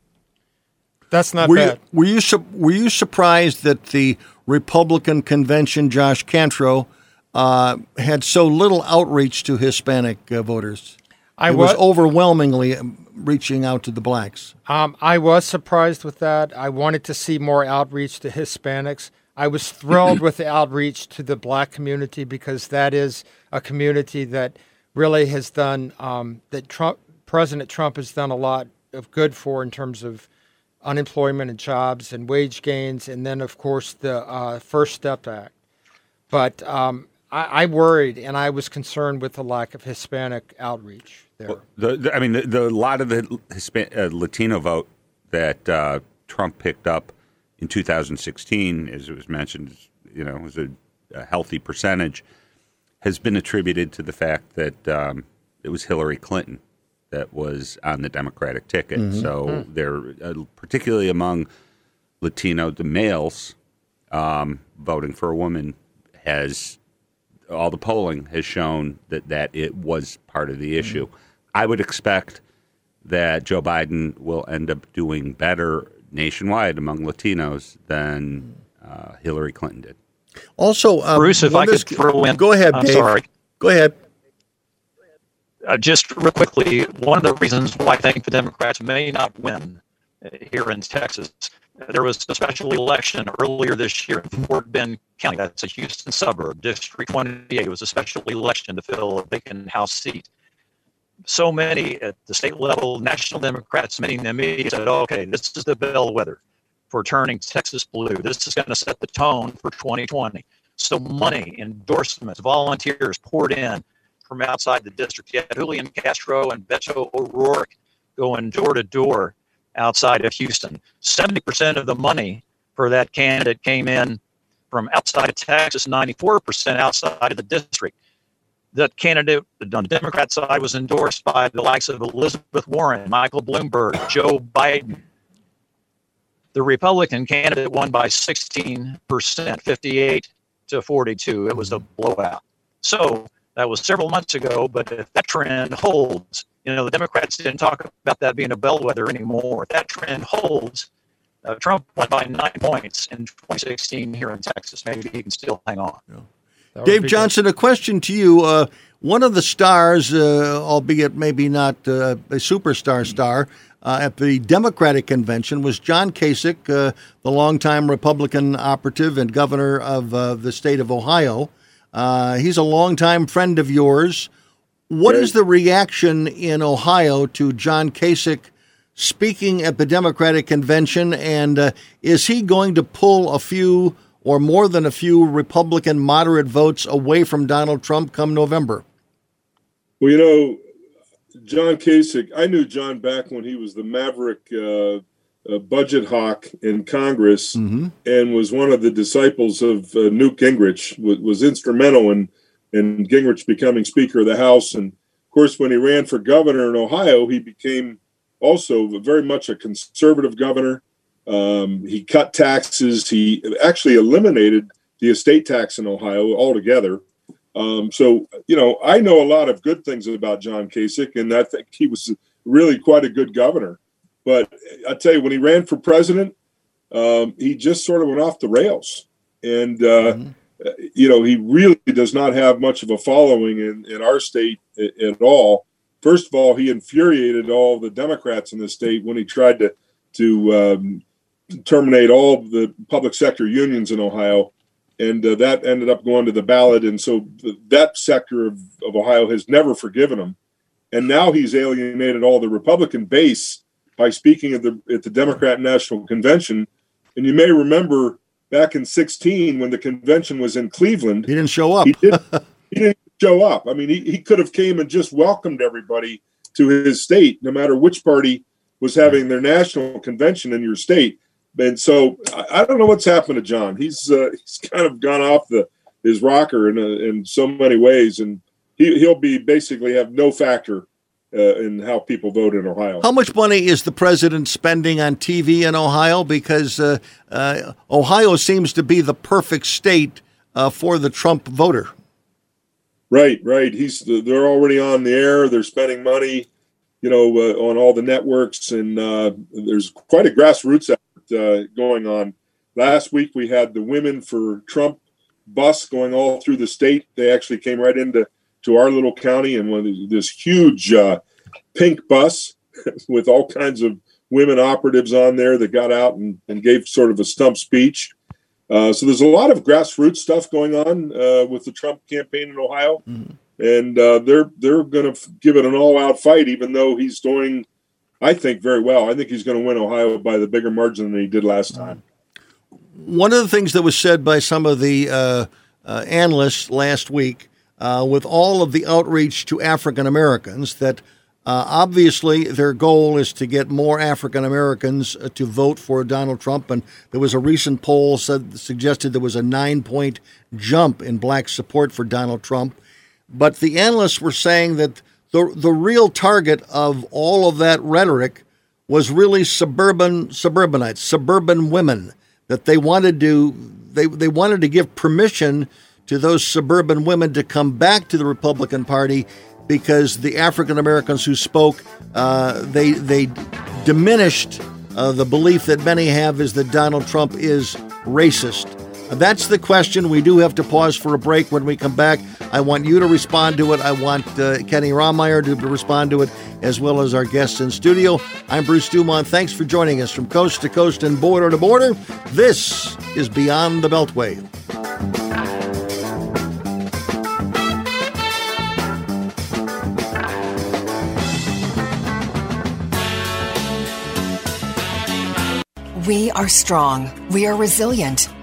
That's not were bad. You, were you su- were you surprised that the Republican convention, Josh Cantrell, uh, had so little outreach to Hispanic uh, voters? I it was wa- overwhelmingly um, reaching out to the blacks. Um, I was surprised with that. I wanted to see more outreach to Hispanics. I was thrilled with the outreach to the black community because that is a community that really has done um, that Trump President Trump has done a lot of good for in terms of unemployment and jobs and wage gains, and then of course the uh, First Step Act. But um, I, I worried and I was concerned with the lack of Hispanic outreach there. The, the, I mean, the, the lot of the Hispan- uh, Latino vote that uh, Trump picked up in 2016, as it was mentioned, you know, was a, a healthy percentage, has been attributed to the fact that um, it was Hillary Clinton that was on the Democratic ticket. Mm-hmm. Mhm. So Hmm. they're uh, particularly among Latino, the males um, voting for a woman has all the polling has shown that that it was part of the issue. I would expect that Joe Biden will end up doing better nationwide among Latinos than uh, Hillary Clinton did. Also, uh, Bruce, if I what is- could throw in, Go ahead, I'm Dave. sorry. Go ahead. Uh, just real quickly, one of the reasons why I think the Democrats may not win uh, here in Texas, there was a special election earlier this year in Fort Bend County. That's a Houston suburb. District 28 It was a special election to fill a vacant House seat. So many at the state level, national Democrats, many in the media said, okay, this is the bellwether for turning Texas blue. This is going to set the tone for 2020. So money, endorsements, volunteers poured in from outside the district. You had Julian Castro and Beto O'Rourke going door to door outside of Houston. 70% of the money for that candidate came in from outside of Texas, 94% outside of the district. That candidate on the Democrat side was endorsed by the likes of Elizabeth Warren, Michael Bloomberg, Joe Biden. The Republican candidate won by 16%, 58 to 42. It was a blowout. So that was several months ago, but if that trend holds, you know, the Democrats didn't talk about that being a bellwether anymore. If that trend holds, uh, Trump won by nine points in 2016 here in Texas. Maybe he can still hang on. Dave Johnson, a question to you. Uh, one of the stars, uh, albeit maybe not uh, a superstar star, uh, at the Democratic convention was John Kasich, uh, the longtime Republican operative and governor of uh, the state of Ohio. Uh, he's a longtime friend of yours. What is the reaction in Ohio to John Kasich speaking at the Democratic convention? And uh, is he going to pull a few or more than a few Republican moderate votes away from Donald Trump come November? Well, you know, John Kasich, I knew John back when he was the maverick uh, uh, budget hawk in Congress and was one of the disciples of uh, Newt Gingrich, was, was instrumental in, in Gingrich becoming Speaker of the House. And of course, when he ran for governor in Ohio, he became also very much a conservative governor. Um, he cut taxes. He actually eliminated the estate tax in Ohio altogether. Um, so, you know, I know a lot of good things about John Kasich, and I think he was really quite a good governor. But I tell you, when he ran for president, um, he just sort of went off the rails. And, uh, you know, he really does not have much of a following in, in our state at all. First of all, he infuriated all the Democrats in the state when he tried to, to um, terminate all the public sector unions in Ohio and uh, that ended up going to the ballot. And so th- that sector of, of Ohio has never forgiven him. And now he's alienated all the Republican base by speaking at the at the Democrat National Convention. And you may remember back in 16 when the convention was in Cleveland, he didn't show up. He, did, he didn't show up. I mean, he, he could have came and just welcomed everybody to his state, no matter which party was having their national convention in your state. And so I, I don't know what's happened to John. He's uh, he's kind of gone off the his rocker in uh, in so many ways, and he he'll be basically have no factor uh, in how people vote in Ohio. How much money is the president spending on TV in Ohio? Because uh, uh, Ohio seems to be the perfect state uh, for the Trump voter. Right, right. He's they're already on the air. They're spending money, you know, uh, on all the networks, and uh, there's quite a grassroots effort uh, going on. Last week we had the Women for Trump bus going all through the state. They actually came right into to our little county, and one this huge uh, pink bus with all kinds of women operatives on there that got out and, and gave sort of a stump speech. Uh, so there's a lot of grassroots stuff going on uh, with the Trump campaign in Ohio, and uh, they're they're going to give it an all-out fight, even though he's doing, I think, very well. I think he's going to win Ohio by the bigger margin than he did last time. One of the things that was said by some of the uh, uh, analysts last week, uh, with all of the outreach to African Americans, that uh, obviously their goal is to get more African Americans uh, to vote for Donald Trump. And there was a recent poll said suggested there was a nine point jump in black support for Donald Trump. But the analysts were saying that the the real target of all of that rhetoric was really suburban suburbanites, suburban women that they wanted to they they wanted to give permission to those suburban women to come back to the Republican Party because the African Americans who spoke uh, they they diminished uh, the belief that many have is that Donald Trump is racist. That's the question. We do have to pause for a break. When we come back, I want you to respond to it. I want uh, Kenny Romeyer to respond to it, as well as our guests in studio. I'm Bruce Dumont. Thanks for joining us from coast to coast and border to border. This is Beyond the Beltway. We are strong, we are resilient,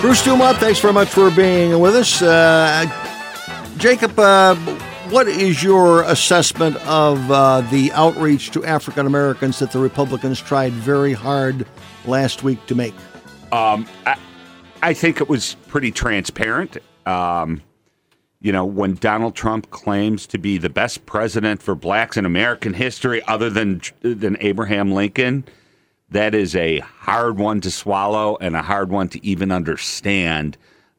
Bruce Dumont, thanks very much for being with us. Uh, Jacob, uh, what is your assessment of uh, the outreach to African Americans that the Republicans tried very hard last week to make? Um, I, I, think it was pretty transparent. Um, you know, when Donald Trump claims to be the best president for blacks in American history, other than than Abraham Lincoln, that is a hard one to swallow and a hard one to even understand.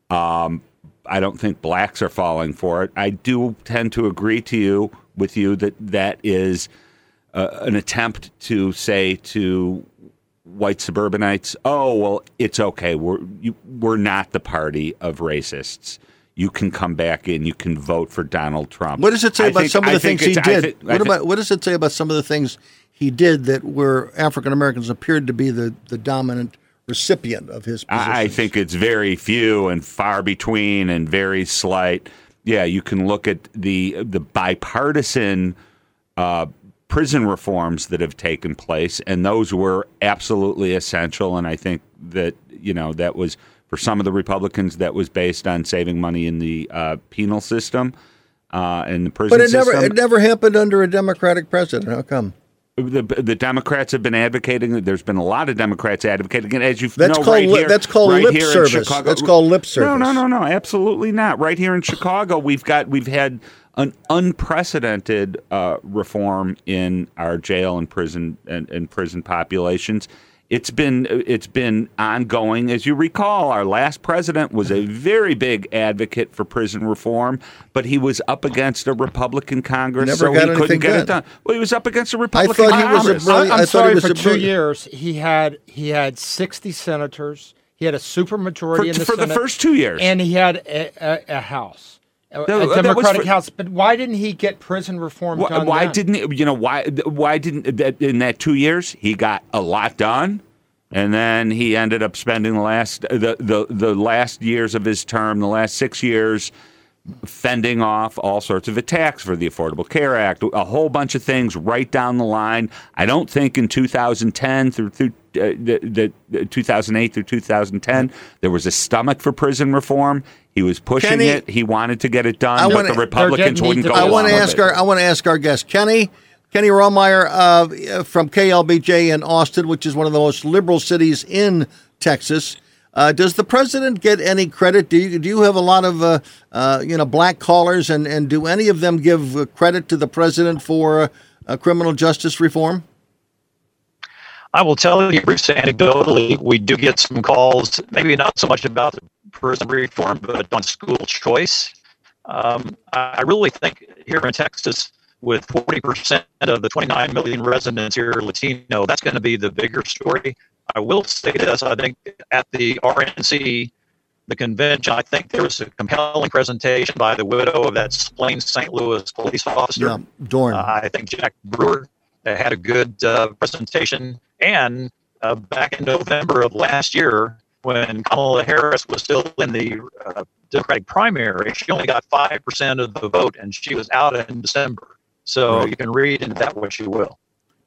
Um, I don't think blacks are falling for it. I do tend to agree to you with you that that is uh, an attempt to say to white suburbanites, "Oh, well, it's okay. We're you, we're not the party of racists. You can come back in. You can vote for Donald Trump." What does it say I about think- some of the think things he did? I what thi- about what does it say about some of the things he did that where African Americans appeared to be the, the dominant recipient of his position? I I think it's very few and far between and very slight. Yeah, you can look at the the bipartisan uh, prison reforms that have taken place, and those were absolutely essential. And I think that you know that was for some of the Republicans that was based on saving money in the uh, penal system uh, and the prison but it never it never happened under a Democratic president. How come? the, the Democrats have been advocating. There's been a lot of Democrats advocating, and as you That's know, called right here, that's called right lip service. Chicago- That's called lip service. No, no, no, no, absolutely not. Right here in Chicago, we've got we've had an unprecedented uh, reform in our jail and prison and, and prison populations. It's been it's been ongoing. As you recall, our last president was a very big advocate for prison reform, but he was up against a Republican Congress, Never so he couldn't get done. it done. Well, he was up against a Republican I thought he was a Congress. brilliant- I'm I thought he sorry was for a two years he had he had 60 senators. He had a supermajority For- in the Senate. for the first two years. and he had a, a, a House, a, No, Democratic for- House. But why didn't he get prison reform done? why then? didn't it- you know why why didn't uh, that in that two years he got a lot done, and then he ended up spending the last the the, the last years of his term, the last six years, fending off all sorts of attacks for the Affordable Care Act, a whole bunch of things right down the line. I don't think in 2010 through through uh, the, the 2008 through 2010 there was a stomach for prison reform. He was pushing Kenny, it. He wanted to get it done, I but wanna- the Republicans wouldn't go I want to ask our I want to ask our guest Kenny Kenny Romeyer uh, from KLBJ in Austin, which is one of the most liberal cities in Texas. Uh, does the president get any credit? Do you do you have a lot of uh, uh, you know black callers, and, and do any of them give uh, credit to the president for uh, uh, criminal justice reform? I will tell you, Bruce, anecdotally, we do get some calls, maybe not so much about the prison reform, but on school choice. Um, I really think here in Texas, with 40% of the 29 million residents here Latino, that's going to be the bigger story. I will say this I think at the RNC the convention. I think there was a compelling presentation by the widow of that slain St. Louis police officer. Yeah, Dorn. Uh, I think Jack Brewer had a good uh, presentation. And uh, back in November of last year, when Kamala Harris was still in the uh, Democratic primary, she only got 5% of the vote and she was out in December. So Right. you can read into that what you will.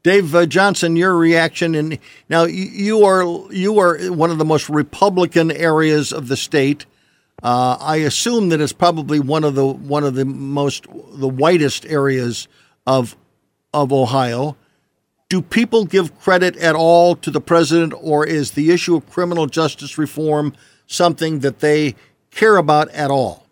Dave uh, Johnson, your reaction, and now you, are you are one of the most Republican areas of the state. Uh, I assume that it's probably one of the one of the most the whitest areas of of Ohio. Do people give credit at all to the president, or is the issue of criminal justice reform something that they care about at all?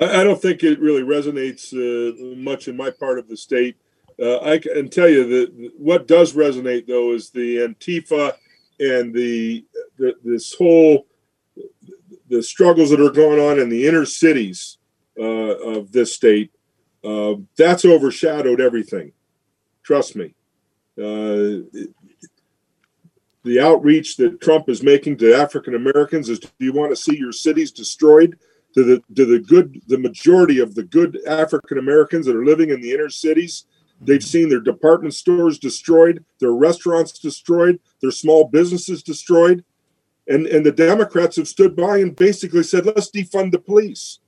I, I don't think it really resonates uh, much in my part of the state. Uh, I can tell you that what does resonate though is the Antifa and the, the this whole the struggles that are going on in the inner cities uh, of this state. Uh, that's overshadowed everything. Trust me. Uh, the outreach that Trump is making to African Americans is: Do you want to see your cities destroyed? To the to the good, the majority of the good African Americans that are living in the inner cities, they've seen their department stores destroyed, their restaurants destroyed, their small businesses destroyed, and and the Democrats have stood by and basically said, "Let's defund the police."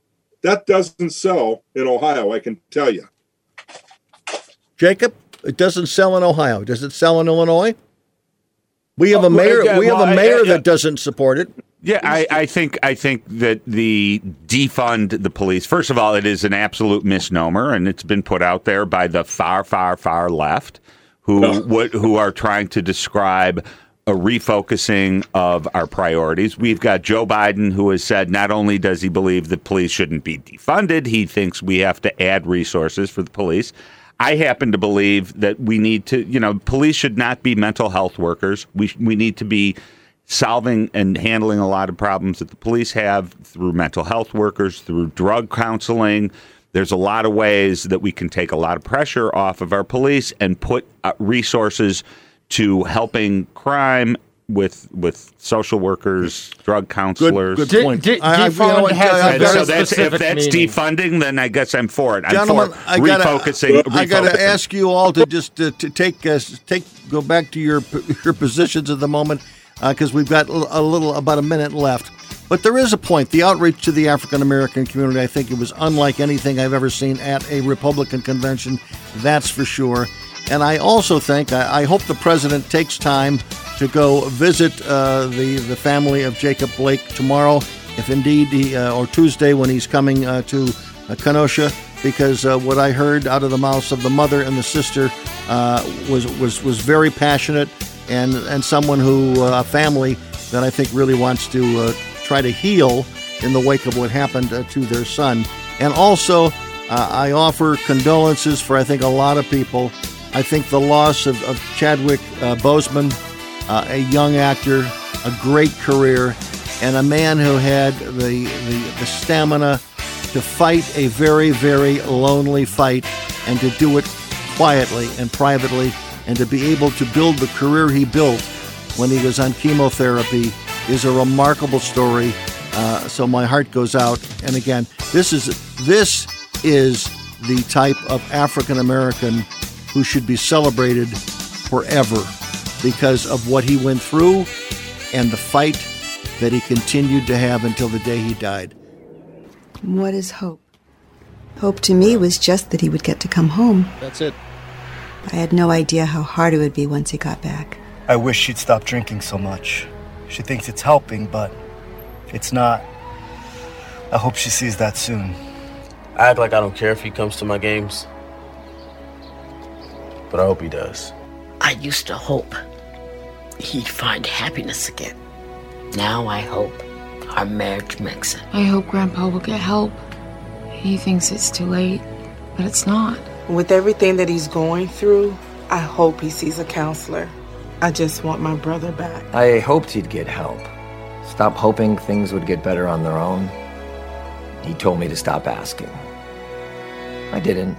That doesn't sell in Ohio, I can tell you. Jacob, it doesn't sell in Ohio. Does it sell in Illinois? We have Oh, a mayor. yeah, we have well, a I- mayor I- that doesn't support it. Yeah, I, I think I think that the defund the police. First of all, it is an absolute misnomer, and it's been put out there by the far, far, far left, who what, who are trying to describe a refocusing of our priorities. We've got Joe Biden, who has said not only does he believe that police shouldn't be defunded, he thinks we have to add resources for the police. I happen to believe that we need to, you know, police should not be mental health workers. We we need to be solving and handling a lot of problems that the police have through mental health workers, through drug counseling. There's a lot of ways that we can take a lot of pressure off of our police and put uh, resources to helping crime with with social workers, drug counselors. good De- point. de- I- I- you know what, I- I very so that's, if that's meaning. defunding, then I guess I'm for it. I'm Gentlemen, for I gotta, refocusing. I gotta ask you all to just uh, to take uh, take go back to your your positions at the moment because we've got a little about a minute left. But there is a point. The outreach to the African American community, I think it was unlike anything I've ever seen at a Republican convention. That's for sure. And I also think I, I hope the president takes time to go visit uh, the the family of Jacob Blake tomorrow, if indeed he uh, or Tuesday when he's coming uh, to uh, Kenosha, because uh, what I heard out of the mouths of the mother and the sister uh, was was was very passionate, and and someone who uh, a family that I think really wants to uh, try to heal in the wake of what happened uh, to their son, and also uh, I offer condolences for I think a lot of people. I think the loss of, of Chadwick uh, Boseman, uh, a young actor, a great career, and a man who had the, the, the stamina to fight a very, very lonely fight and to do it quietly and privately and to be able to build the career he built when he was on chemotherapy is a remarkable story. Uh, so my heart goes out. And again, this is this is the type of African American who should be celebrated forever because of what he went through and the fight that he continued to have until the day he died. What is hope? Hope to me was just that he would get to come home. That's it. I had no idea how hard it would be once he got back. I wish she'd stop drinking so much. She thinks it's helping, but it's not. I hope she sees that soon. I act like I don't care if he comes to my games. But I hope he does. I used to hope he'd find happiness again. Now I hope our marriage makes it. I hope Grandpa will get help. He thinks it's too late, but it's not. With everything that he's going through, I hope he sees a counselor. I just want my brother back. I hoped he'd get help. Stop hoping things would get better on their own. He told me to stop asking. I didn't.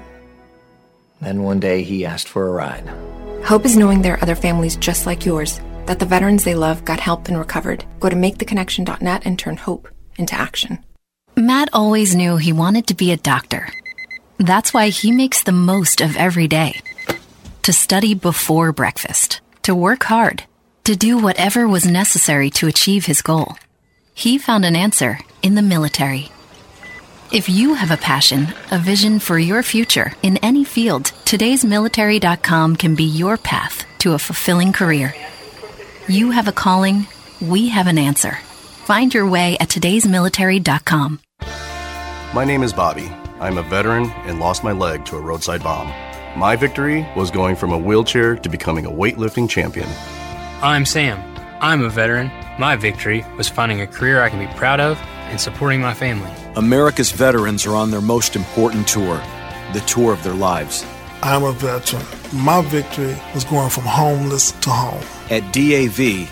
Then one day he asked for a ride. Hope is knowing there are other families just like yours, that the veterans they love got help and recovered. Go to maketheconnection.net and turn hope into action. Matt always knew he wanted to be a doctor. That's why he makes the most of every day. To study before breakfast, to work hard, to do whatever was necessary to achieve his goal. He found an answer in the military. If you have a passion, a vision for your future in any field, today'smilitary.com can be your path to a fulfilling career. You have a calling, we have an answer. Find your way at today'smilitary.com. My name is Bobby. I'm a veteran and lost my leg to a roadside bomb. My victory was going from a wheelchair to becoming a weightlifting champion. I'm Sam. I'm a veteran. My victory was finding a career I can be proud of and supporting my family. America's veterans are on their most important tour, the tour of their lives. I'm a veteran. My victory was going from homeless to home. At DAV,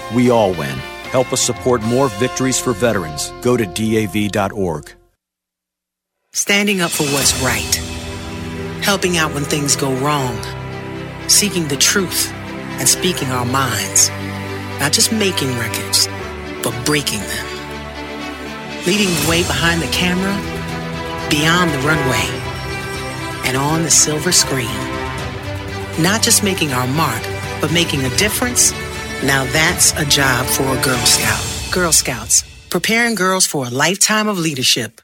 we all win. Help us support more victories for veterans. Go to DAV.org. Standing up for what's right. Helping out when things go wrong. Seeking the truth and speaking our minds. Not just making records, but breaking them. Leading the way behind the camera, beyond the runway, and on the silver screen. Not just making our mark, but making a difference now that's a job for a Girl Scout. Girl Scouts, preparing girls for a lifetime of leadership.